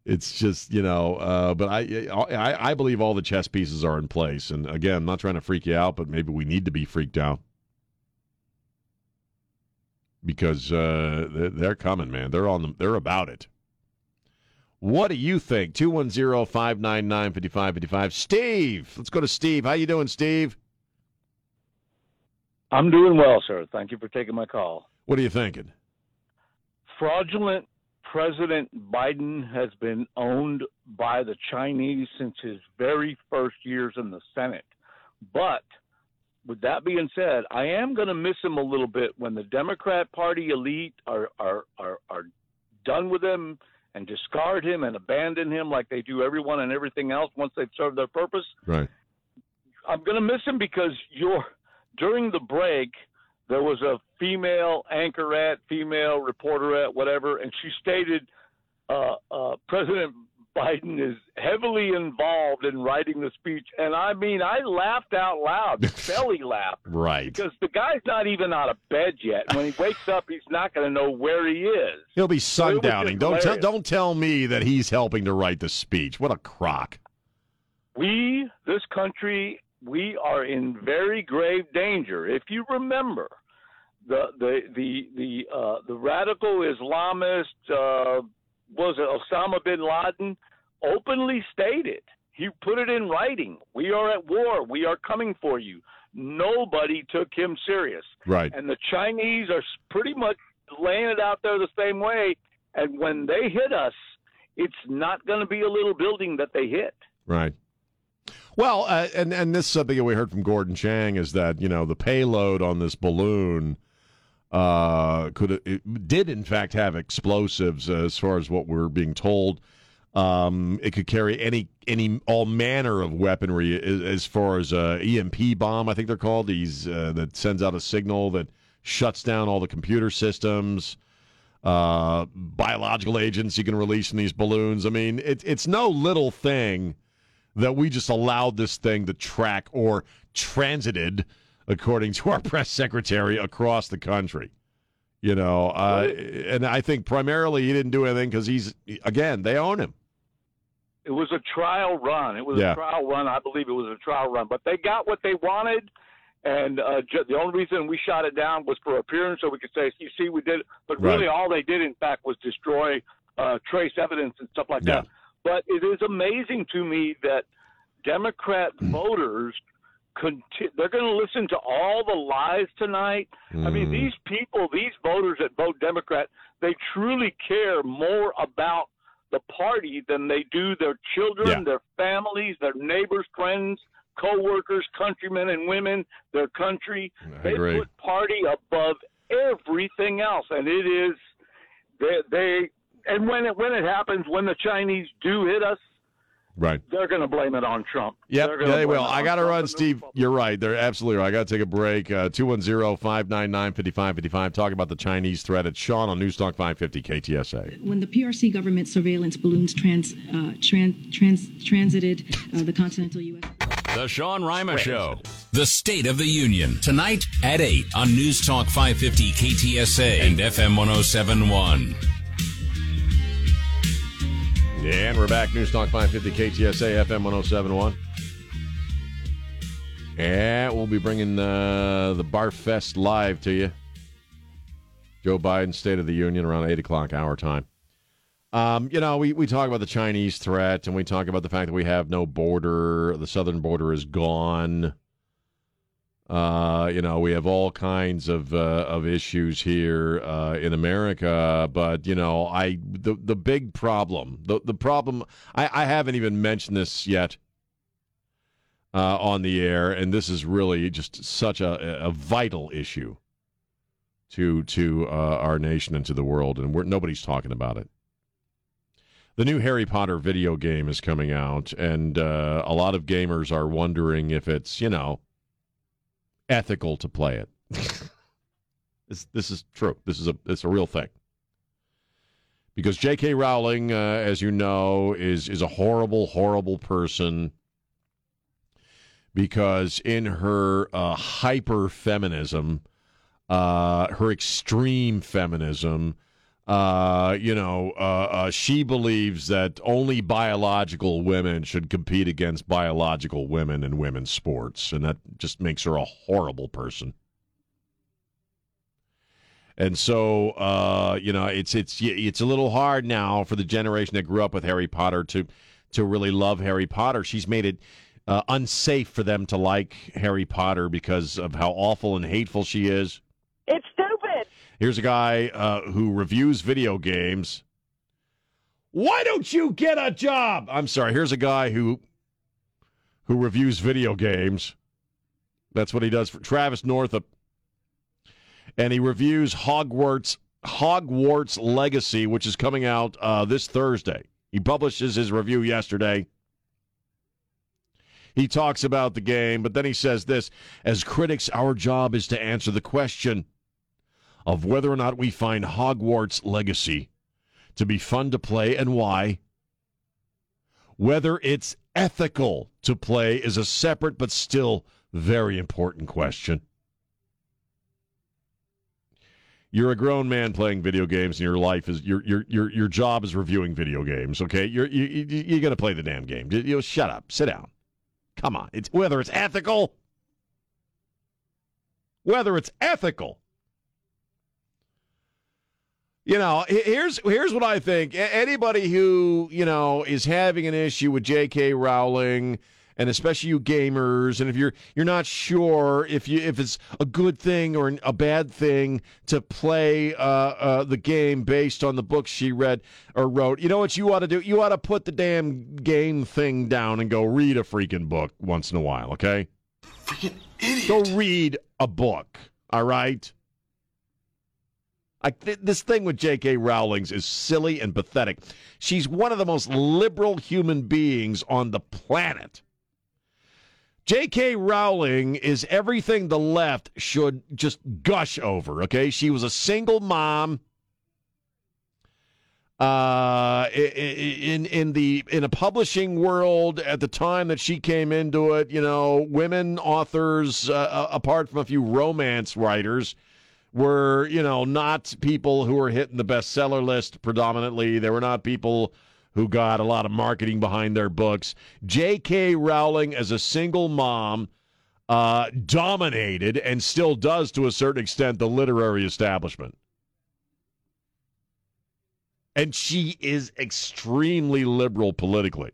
it's just you know uh, but I, I i believe all the chess pieces are in place and again i'm not trying to freak you out but maybe we need to be freaked out because uh, they're coming man they're on them they're about it what do you think? 210-599-5555 steve let's go to steve. How you doing steve? I'm doing well sir. Thank you for taking my call. What are you thinking? Fraudulent President Biden has been owned by the Chinese since his very first years in the Senate. But with that being said, I am going to miss him a little bit. When the Democrat Party elite are, are, are, are done with him and discard him and abandon him like they do everyone and everything else once they've served their purpose. Right. I'm going to miss him because you're during the break – there was a female anchorette, female reporterette, whatever, and she stated uh, uh, President Biden is heavily involved in writing the speech. And I mean, I laughed out loud, belly laugh. Right. Because the guy's not even out of bed yet. When he wakes up, he's not going to know where he is. He'll be sundowning. Don't tell, don't tell me that he's helping to write the speech. What a crock. We, this country, we are in very grave danger. If you remember, the the the the uh, the radical Islamist uh, was it Osama bin Laden openly stated he put it in writing. We are at war. We are coming for you. Nobody took him serious. Right. And the Chinese are pretty much laying it out there the same way. And when they hit us, it's not going to be a little building that they hit. Right. Well, uh, and and this is something that we heard from Gordon Chang is that you know the payload on this balloon uh, could it did in fact have explosives as far as what we're being told. Um, it could carry any any all manner of weaponry as, as far as uh, EMP bomb. I think they're called these uh, that sends out a signal that shuts down all the computer systems. Uh, biological agents you can release in these balloons. I mean, it, it's no little thing that we just allowed this thing to track or transited, according to our press secretary, across the country. You know, uh, and I think primarily he didn't do anything because he's again they own him. It was a trial run. It was Yeah. a trial run. I believe it was a trial run, but they got what they wanted. And uh, ju- the only reason we shot it down was for appearance, so we could say, "You see, we did." it." But really, Right. all they did, in fact, was destroy uh, trace evidence and stuff like that. But it is amazing to me that Democrat voters conti- they're going to listen to all the lies tonight. I mean, Mm. these people, these voters that vote Democrat, they truly care more about the party than they do their children, Yeah. their families, their neighbors, friends, co-workers, countrymen and women, their country. I they agree. put party above everything else, and it is they, they and when it when it happens, when the Chinese do hit us, Right. they're going to blame it on Trump. Yep, They're they will. I got to run, Steve. You're right. They're absolutely right. I got to take a break. Uh, 210 599 5555. Talking about the Chinese threat. It's Sean on Newstalk 550 KTSA. When the PRC government surveillance balloons trans, uh, tran- trans, transited uh, the continental U.S. The Sean Rima Show. The State of the Union. Tonight at 8 on News Talk 550 KTSA and FM 1071. And we're back. Newstalk 550 KTSA FM 1071. And we'll be bringing uh, the Bar Fest live to you. Joe Biden, State of the Union, around 8 o'clock our time. Um, you know, we, we talk about the Chinese threat and we talk about the fact that we have no border. The southern border is gone. Uh, you know, we have all kinds of uh, of issues here uh, in America, but you know, I the the big problem, the the problem, I, I haven't even mentioned this yet uh, on the air, and this is really just such a, a vital issue to to uh, our nation and to the world, and we're, nobody's talking about it. The new Harry Potter video game is coming out, and uh, a lot of gamers are wondering if it's you know ethical to play it. this this is true. This is a it's a real thing. Because J.K. Rowling, uh, as you know, is is a horrible, horrible person. Because in her uh, hyper feminism, uh, her extreme feminism, uh, you know, uh, uh, she believes that only biological women should compete against biological women in women's sports, and that just makes her a horrible person. And so, uh, you know, it's it's it's a little hard now for the generation that grew up with Harry Potter to to really love Harry Potter. She's made it uh, unsafe for them to like Harry Potter because of how awful and hateful she is. It's. Here's a guy uh, who reviews video games. Why don't you get a job? I'm sorry. Here's a guy who who reviews video games. That's what he does for Travis Northup. And he reviews Hogwarts Hogwarts Legacy, which is coming out uh, this Thursday. He publishes his review yesterday. He talks about the game, but then he says this As critics, our job is to answer the question of whether or not we find Hogwarts Legacy to be fun to play and why. Whether it's ethical to play is a separate but still very important question. You're a grown man playing video games, and your life is your your your your job is reviewing video games. Okay, you're you, you, you're gonna play the damn game. You, you shut up, sit down. Come on, it's whether it's ethical, whether it's ethical. You know, here's here's what I think. Anybody who you know is having an issue with J.K. Rowling, and especially you gamers, and if you're you're not sure if you if it's a good thing or a bad thing to play uh, uh, the game based on the books she read or wrote, you know what you ought to do? You ought to put the damn game thing down and go read a freaking book once in a while. Okay? Freaking idiot. Go read a book. All right. Like th- this thing with J.K. Rowling's is silly and pathetic. She's one of the most liberal human beings on the planet. J.K. Rowling is everything the left should just gush over. Okay, she was a single mom. Uh, in in the in a publishing world at the time that she came into it, you know, women authors, uh, apart from a few romance writers, were, you know, not people who were hitting the bestseller list predominantly. They were not people who got a lot of marketing behind their books. J.K. Rowling, as a single mom, uh, dominated and still does to a certain extent the literary establishment. And she is extremely liberal politically.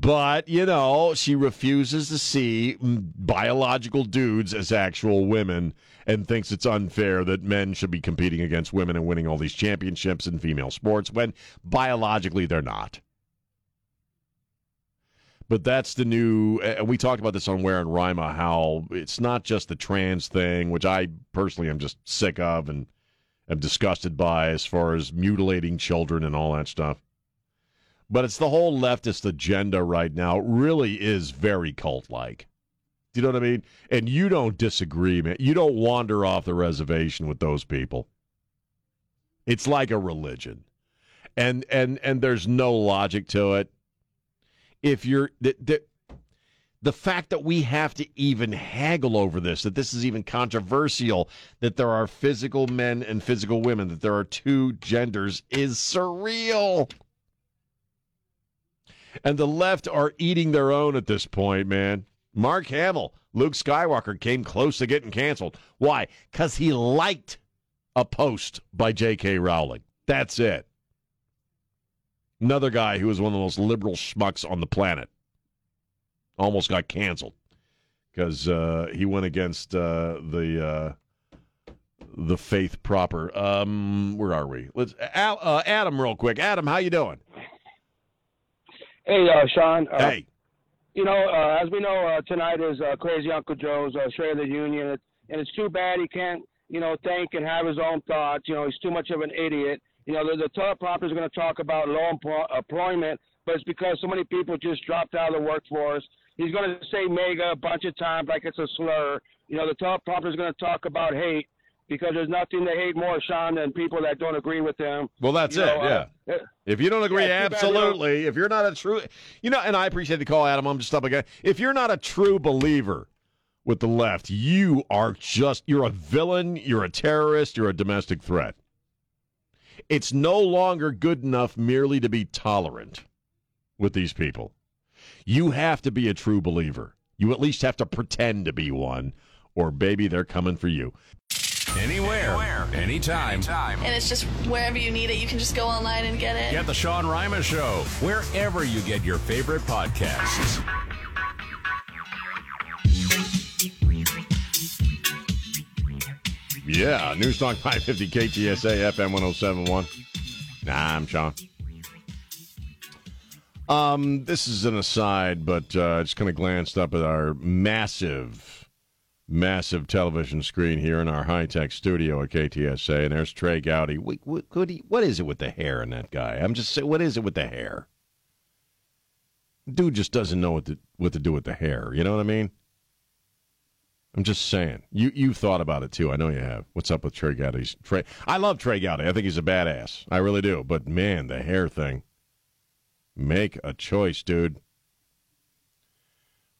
But, you know, she refuses to see biological dudes as actual women and thinks it's unfair that men should be competing against women and winning all these championships in female sports when biologically they're not. But that's the new, and we talked about this on Ware and Rima, how it's not just the trans thing, which I personally am just sick of and am disgusted by as far as mutilating children and all that stuff but it's the whole leftist agenda right now. Really is very cult like. Do you know what I mean? And you don't disagree, man. You don't wander off the reservation with those people. It's like a religion. And and and there's no logic to it. If you're the, the, the fact that we have to even haggle over this, that this is even controversial, that there are physical men and physical women, that there are two genders is surreal and the left are eating their own at this point, man. Mark Hamill, Luke Skywalker came close to getting canceled. Why? Because he liked a post by J.K. Rowling. That's it. Another guy who was one of the most liberal schmucks on the planet almost got canceled because uh, he went against uh, the uh, the faith proper. Um, where are we? Let's uh, Adam, real quick. Adam, how you doing? Hey, uh, Sean. Uh, hey. You know, uh, as we know, uh, tonight is uh, Crazy Uncle Joe's uh, State of the Union, and it's too bad he can't, you know, think and have his own thoughts. You know, he's too much of an idiot. You know, the, the teleprompter is going to talk about low employment, but it's because so many people just dropped out of the workforce. He's going to say MAGA a bunch of times like it's a slur. You know, the teleprompter is going to talk about hate because there's nothing they hate more, Sean, than people that don't agree with them. Well, that's you it. Know, yeah. Uh, if you don't agree, yeah, absolutely. If you're not a true, you know, and I appreciate the call, Adam. I'm just up again. If you're not a true believer with the left, you are just you're a villain. You're a terrorist. You're a domestic threat. It's no longer good enough merely to be tolerant with these people. You have to be a true believer. You at least have to pretend to be one, or baby, they're coming for you. Anywhere, Anywhere. Anytime. Anytime. And it's just wherever you need it, you can just go online and get it. Get the Sean Rima Show wherever you get your favorite podcasts. Yeah, Newstalk 550 KTSA FM 1071. Nah, I'm Sean. Um, this is an aside, but uh, just kind of glanced up at our massive massive television screen here in our high tech studio at KTSA, and there's Trey Gowdy. What, is it with the hair in that guy? I'm just saying, what is it with the hair? Dude just doesn't know what to what to do with the hair. You know what I mean? I'm just saying. You you've thought about it too. I know you have. What's up with Trey Gowdy's Trey? I love Trey Gowdy. I think he's a badass. I really do. But man, the hair thing. Make a choice, dude.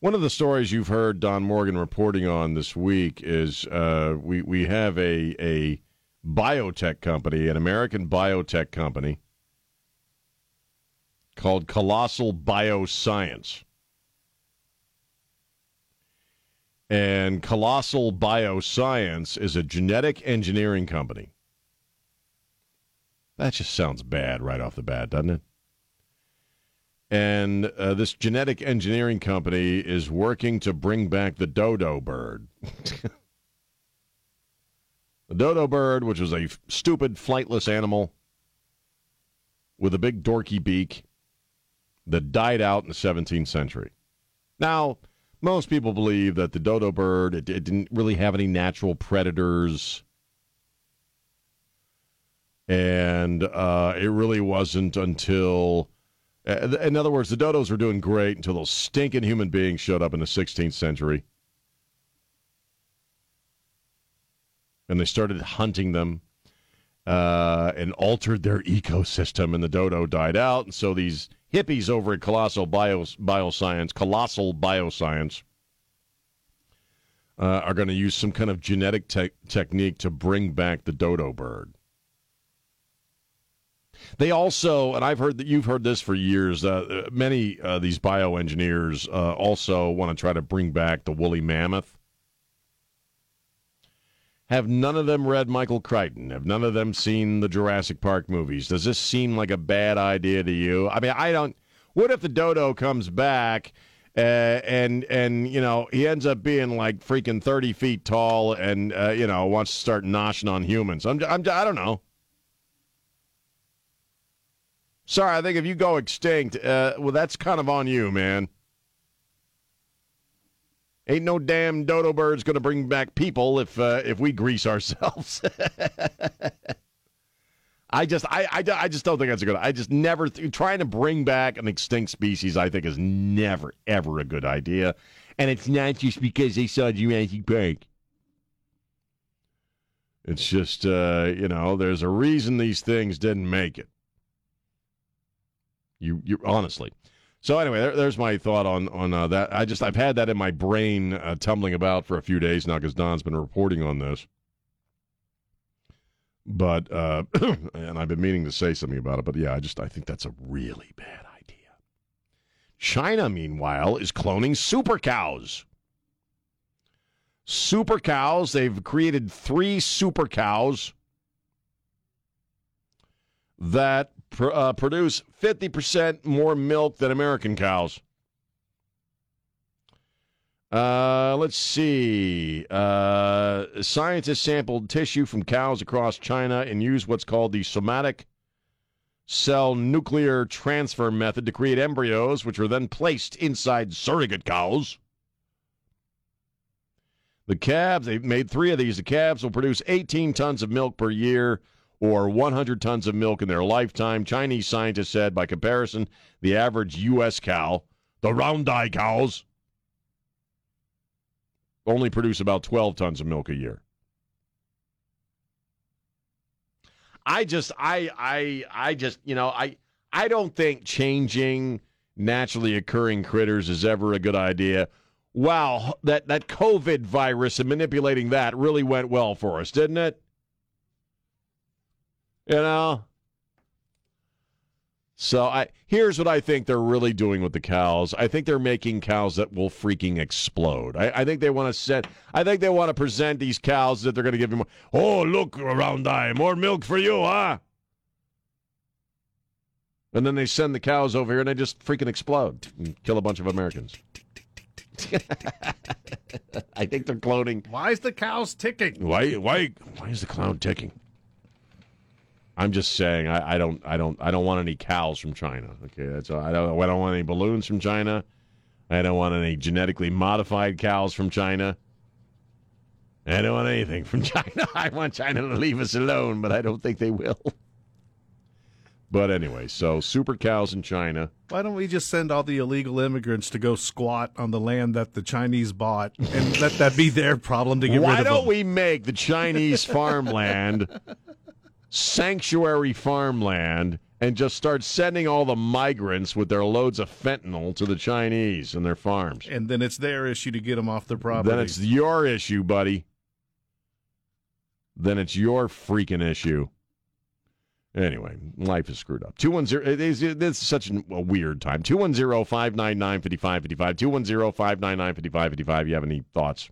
One of the stories you've heard Don Morgan reporting on this week is uh, we we have a a biotech company, an American biotech company called Colossal Bioscience. And Colossal Bioscience is a genetic engineering company. That just sounds bad right off the bat, doesn't it? And uh, this genetic engineering company is working to bring back the dodo bird. the dodo bird, which was a stupid, flightless animal with a big dorky beak that died out in the 17th century. Now, most people believe that the dodo bird it, it didn't really have any natural predators, and uh, it really wasn't until. Uh, In other words, the dodos were doing great until those stinking human beings showed up in the 16th century. And they started hunting them uh, and altered their ecosystem, and the dodo died out. And so these hippies over at Colossal Bios, Bioscience, Colossal Bioscience, uh, are going to use some kind of genetic te- technique to bring back the dodo bird. They also, and I've heard that you've heard this for years. Uh, many uh, these bioengineers uh, also want to try to bring back the woolly mammoth. Have none of them read Michael Crichton? Have none of them seen the Jurassic Park movies? Does this seem like a bad idea to you? I mean, I don't. What if the dodo comes back uh, and and you know he ends up being like freaking thirty feet tall and uh, you know wants to start noshing on humans? I'm, I'm I don't know. Sorry, I think if you go extinct, uh, well, that's kind of on you, man. Ain't no damn dodo bird's going to bring back people if uh, if we grease ourselves. I just I, I, I just don't think that's a good. I just never trying to bring back an extinct species. I think is never ever a good idea, and it's not just because they saw Jurassic Park. It's just uh, you know there's a reason these things didn't make it. You you honestly. So anyway, there, there's my thought on on uh, that. I just I've had that in my brain uh, tumbling about for a few days now because Don's been reporting on this. But uh, and I've been meaning to say something about it. But yeah, I just I think that's a really bad idea. China, meanwhile, is cloning super cows. Super cows. They've created three super cows that pr- uh, produce 50% more milk than American cows. Uh, let's see. Uh, scientists sampled tissue from cows across China and used what's called the somatic cell nuclear transfer method to create embryos, which were then placed inside surrogate cows. The calves, they've made three of these. The calves will produce 18 tons of milk per year or 100 tons of milk in their lifetime. Chinese scientists said, by comparison, the average U.S. cow, the round eye cows, only produce about 12 tons of milk a year. I just, I, I, I just, you know, I, I don't think changing naturally occurring critters is ever a good idea. Wow, that, that COVID virus and manipulating that really went well for us, didn't it? You know? So I here's what I think they're really doing with the cows. I think they're making cows that will freaking explode. I, I think they want to set. I think they want to present these cows that they're going to give them. Oh, look, round eye, more milk for you, huh? And then they send the cows over here and they just freaking explode and kill a bunch of Americans. I think they're cloning. Why is the cows ticking? Why? Why? Why is the clown ticking? I'm just saying. I, I don't. I don't. I don't want any cows from China. Okay, that's. All. I don't. I don't want any balloons from China. I don't want any genetically modified cows from China. I don't want anything from China. I want China to leave us alone, but I don't think they will. But anyway, so super cows in China. Why don't we just send all the illegal immigrants to go squat on the land that the Chinese bought and let that be their problem to get Why rid of Why don't them? we make the Chinese farmland sanctuary farmland and just start sending all the migrants with their loads of fentanyl to the Chinese and their farms? And then it's their issue to get them off their property. Then it's your issue, buddy. Then it's your freaking issue. Anyway, life is screwed up. 210, it is, this is such a weird time. 210 599 5555. 210 599 5555. You have any thoughts?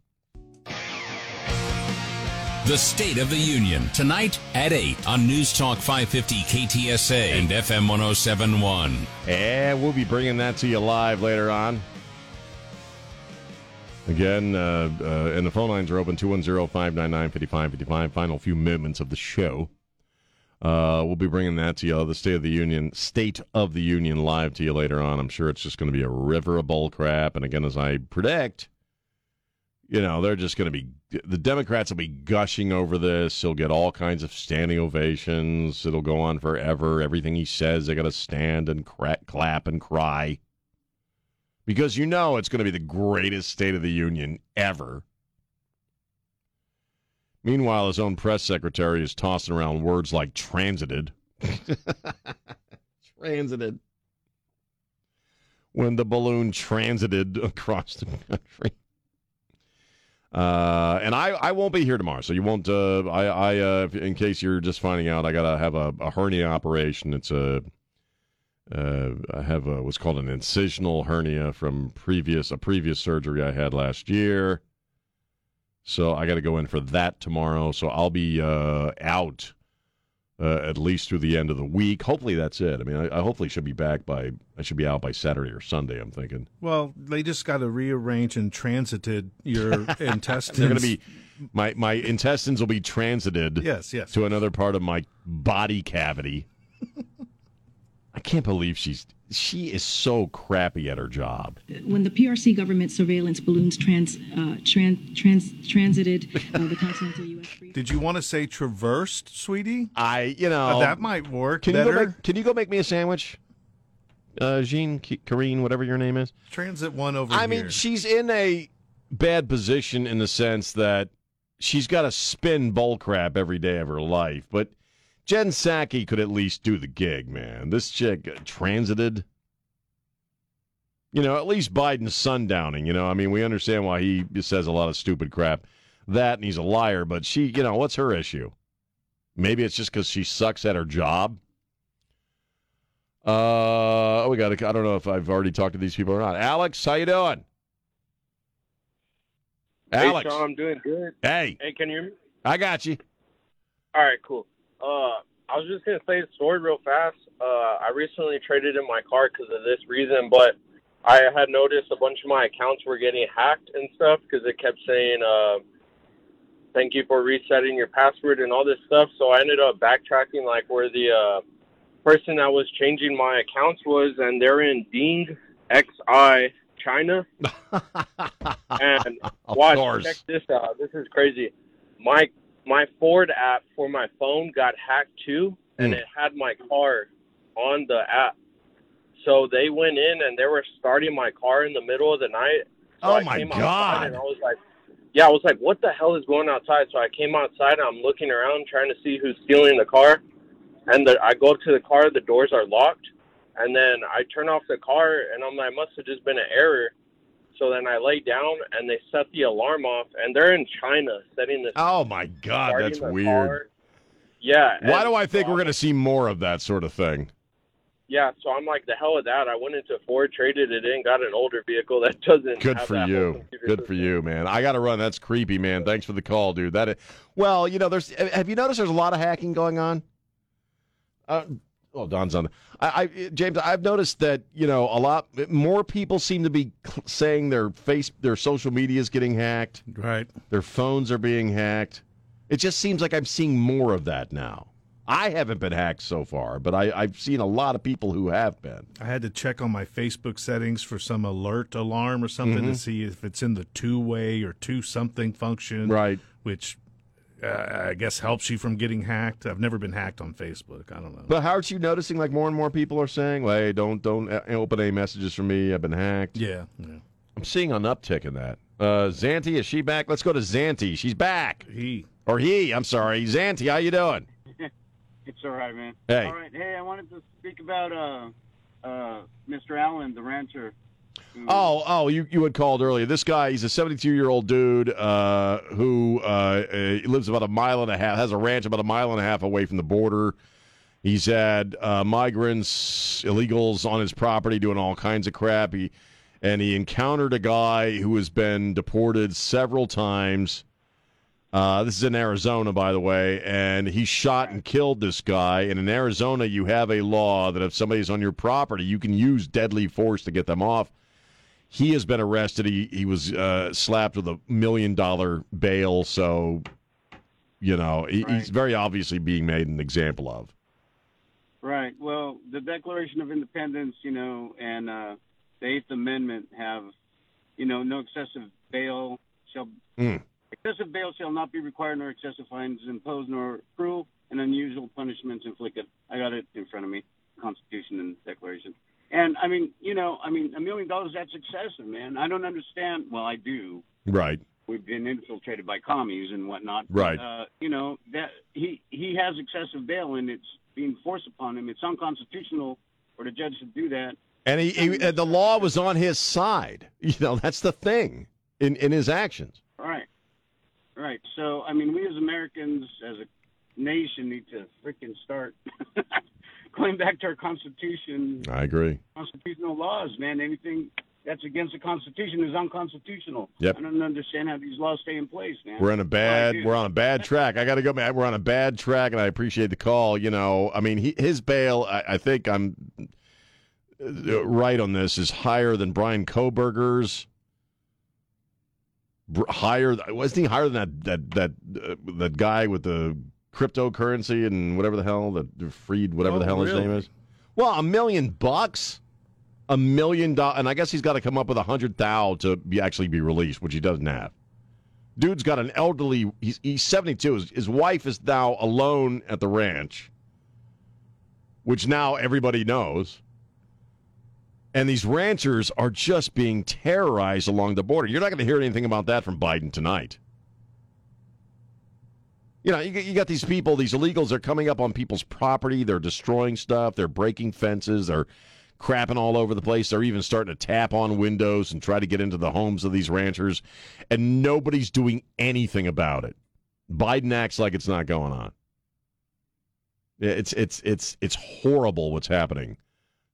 The State of the Union, tonight at 8 on News Talk 550 KTSA and FM 1071. And we'll be bringing that to you live later on. Again, uh, uh, and the phone lines are open 210 599 5555. Final few moments of the show. Uh, we'll be bringing that to you, the State of the Union, State of the Union live to you later on. I'm sure it's just going to be a river of bull crap. And again, as I predict, you know, they're just going to be, the Democrats will be gushing over this. He'll get all kinds of standing ovations. It'll go on forever. Everything he says, they got to stand and crack, clap and cry. Because you know it's going to be the greatest State of the Union ever. Meanwhile, his own press secretary is tossing around words like transited. transited. When the balloon transited across the country. Uh, and I, I won't be here tomorrow, so you won't. Uh, I, I uh, in case you're just finding out, I gotta have a, a hernia operation. It's a, uh, I have a, what's called an incisional hernia from previous a previous surgery I had last year. So I got to go in for that tomorrow. So I'll be uh, out uh, at least through the end of the week. Hopefully that's it. I mean, I, I hopefully should be back by I should be out by Saturday or Sunday. I'm thinking. Well, they just got to rearrange and transited your intestines. They're going to be my my intestines will be transited. Yes, yes. To another part of my body cavity. I can't believe she's she is so crappy at her job. When the PRC government surveillance balloons trans, uh, trans, trans, transited uh, the continental U.S. Did you want to say traversed, sweetie? I, you know, Uh, that might work Can you better. go make, Can you go make me a sandwich? Uh, Jean, K- Karine, whatever your name is. Transit one over I here. mean, she's in a bad position in the sense that she's got to spin bullcrap every day of her life. But Jen Psaki could at least do the gig, man. This chick uh, transited. You know, at least Biden's sundowning. You know, I mean, we understand why he says a lot of stupid crap. That and he's a liar. But she, you know, what's her issue? Maybe it's just because she sucks at her job. Uh, we got. I don't know if I've already talked to these people or not. Alex, how you doing? Alex, Hey, Sean, I'm doing good. Hey. Hey, can you hear me? I got you. All right, cool. Uh, I was just gonna say the story real fast. Uh, I recently traded in my car because of this reason, but I had noticed a bunch of my accounts were getting hacked and stuff because it kept saying, uh, "Thank you for resetting your password" and all this stuff. So I ended up backtracking like where the uh, person that was changing my accounts was, and they're in Ding XI China. and watch, check this out. This is crazy. My my Ford app for my phone got hacked too, and Hmm. it had my car on the app. So they went in and they were starting my car in the middle of the night. So Oh, I my God. And I was like, yeah, I was like, what the hell is going outside? So I came outside and I'm looking around trying to see who's stealing the car. And the, I go to the car, the doors are locked. And then I turn off the car and I'm like, must have just been an error. So then I lay down and they set the alarm off. And they're in China setting this. Oh my God, that's weird. car. Yeah. Why do I think so we're going to see more of that sort of thing? Yeah, so I'm like, the hell with that. I went into Ford, traded it in, got an older vehicle that doesn't. Good for you. Good for you, man. I got to run. That's creepy, man. Thanks for the call, dude. That is, well, you know, there's. Have you noticed there's a lot of hacking going on? Uh, oh, Don's on. I, I, James, I've noticed that you know a lot more people seem to be cl- saying their face, their social media is getting hacked. Right. Their phones are being hacked. It just seems like I'm seeing more of that now. I haven't been hacked so far, but I, I've seen a lot of people who have been. I had to check on my Facebook settings for some alert alarm or something Mhm. to see if it's in the two way or two something function. Right. Which uh, I guess helps you from getting hacked. I've never been hacked on Facebook. I don't know. But how aren't you noticing like more and more people are saying, well, "Hey, don't don't uh, open any messages from me. I've been hacked." Yeah, yeah. I'm seeing an uptick in that. Uh, Zanti, is she back? Let's go to Zanti. She's back. He or he. I'm sorry, Zanti. How you doing? It's all right, man. Hey. All right. Hey, I wanted to speak about uh, uh, Mr. Allen, the rancher. Oh, oh, you you had called earlier. This guy, he's a 72 year old dude uh, who uh, lives about a mile and a half, has a ranch about a mile and a half away from the border. He's had uh, migrants, illegals on his property doing all kinds of crap. He and he encountered a guy who has been deported several times. Uh, this is in Arizona, by the way, and he shot and killed this guy. And in Arizona, you have a law that if somebody's on your property, you can use deadly force to get them off. He has been arrested. He he was uh, slapped with a million dollar bail. So You know, he, he's very obviously being made an example of. Right. Well, the Declaration of Independence, you know, and uh, the Eighth Amendment have, you know, no excessive bail shall Mm. excessive bail shall not be required, nor excessive fines imposed, nor cruel and unusual punishments inflicted. I got it in front of me, Constitution and Declaration. And I mean, you know, I mean, a million dollars that's excessive, man. I don't understand. Well, I do. Right. We've been infiltrated by commies and whatnot. Right. Uh, you know that he he has excessive bail and it's being forced upon him. It's unconstitutional for the judge to do that. And he, he and the law was on his side. You know, that's the thing in in his actions. Right. Right. So, I mean, we as Americans, as a nation, need to freaking start going back to our Constitution, I agree. constitutional laws, man. Anything that's against the Constitution is unconstitutional. Yep. I don't understand how these laws stay in place, man. We're on a bad we're on a bad track. I got to go. man. We're on a bad track, and I appreciate the call. You know, I mean, he, his bail. I, I think I'm uh, right on this. Is higher than Bryan Kohberger's. Higher wasn't he higher than that that that uh, that guy with the cryptocurrency and whatever the hell that freed whatever the Oh, hell his name is. Well, a million bucks, a million dollars, and I guess he's got to come up with a hundred thou to be actually be released, which he doesn't have. Dude's got an elderly. He's he's seventy two. His, his wife is now alone at the ranch, which now everybody knows. And these ranchers are just being terrorized along the border. You're not going to hear anything about that from Biden tonight. You know, you, got- you got these people, these illegals, they're coming up on people's property. They're destroying stuff. They're breaking fences. They're crapping all over the place. They're even starting to tap on windows and try to get into the homes of these ranchers. And nobody's doing anything about it. Biden acts like it's not going on. It's it's it's it's horrible what's happening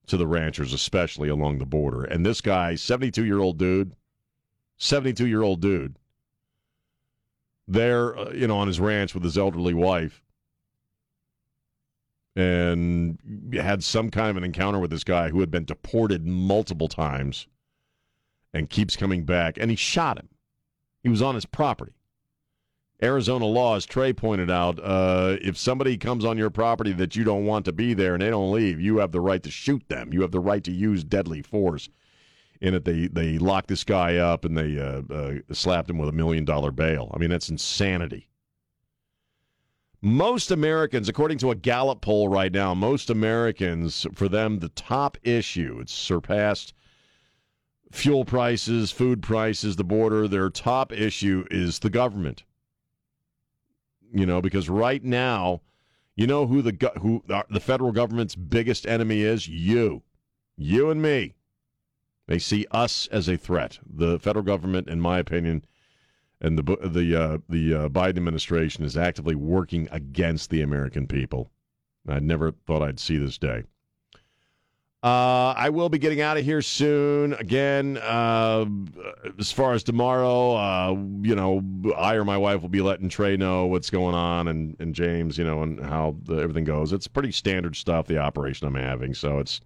to the ranchers, especially along the border. And this guy, 72 year old dude, 72 year old dude, there, uh, you know, on his ranch with his elderly wife, and had some kind of an encounter with this guy who had been deported multiple times and keeps coming back, and he shot him. He was on his property. Arizona law, as Trey pointed out, uh, if somebody comes on your property that you don't want to be there and they don't leave, you have the right to shoot them. You have the right to use deadly force. In it, they they locked this guy up and they uh, uh, slapped him with a million dollar bail. I mean, that's insanity. Most Americans, according to a Gallup poll right now, most Americans, for them, the top issue, it's surpassed fuel prices, food prices, the border. Their top issue is the government. You know, because right now, you know who the who the federal government's biggest enemy is? You, you and me. They see us as a threat. The federal government, in my opinion, and the the uh, the uh, Biden administration is actively working against the American people. I never thought I'd see this day. Uh, I will be getting out of here soon. Again, uh, as far as tomorrow, uh, you know, I or my wife will be letting Trey know what's going on, and, and James, you know, and how the, everything goes. It's pretty standard stuff, the operation I'm having. So it's,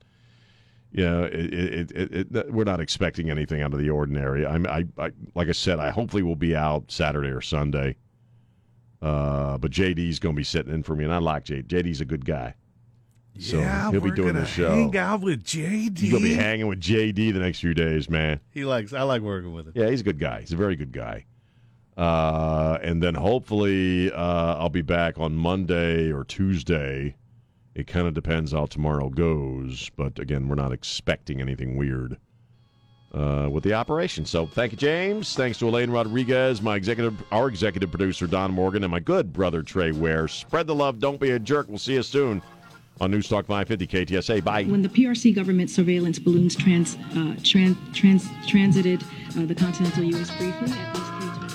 yeah, it, it, it, it, we're not expecting anything out of the ordinary. I'm, I, I, like I said, I hopefully will be out Saturday or Sunday. Uh, but JD's going to be sitting in for me, and I like JD. JD's a good guy. So yeah, he'll be doing the show. Hang out with JD. You're gonna be hanging with JD the next few days, man. He likes. I like working with him. Yeah, he's a good guy. He's a very good guy. Uh, and then hopefully uh, I'll be back on Monday or Tuesday. It kind of depends how tomorrow goes, but again, we're not expecting anything weird uh, with the operation. So thank you, James. Thanks to Elaine Rodriguez, my executive, our executive producer Don Morgan, and my good brother Trey Ware. Spread the love. Don't be a jerk. We'll see you soon on News Talk 550 KTSA. Bye. When the PRC government surveillance balloons trans, uh, trans, trans, transited uh, the continental U.S. briefly at least three times.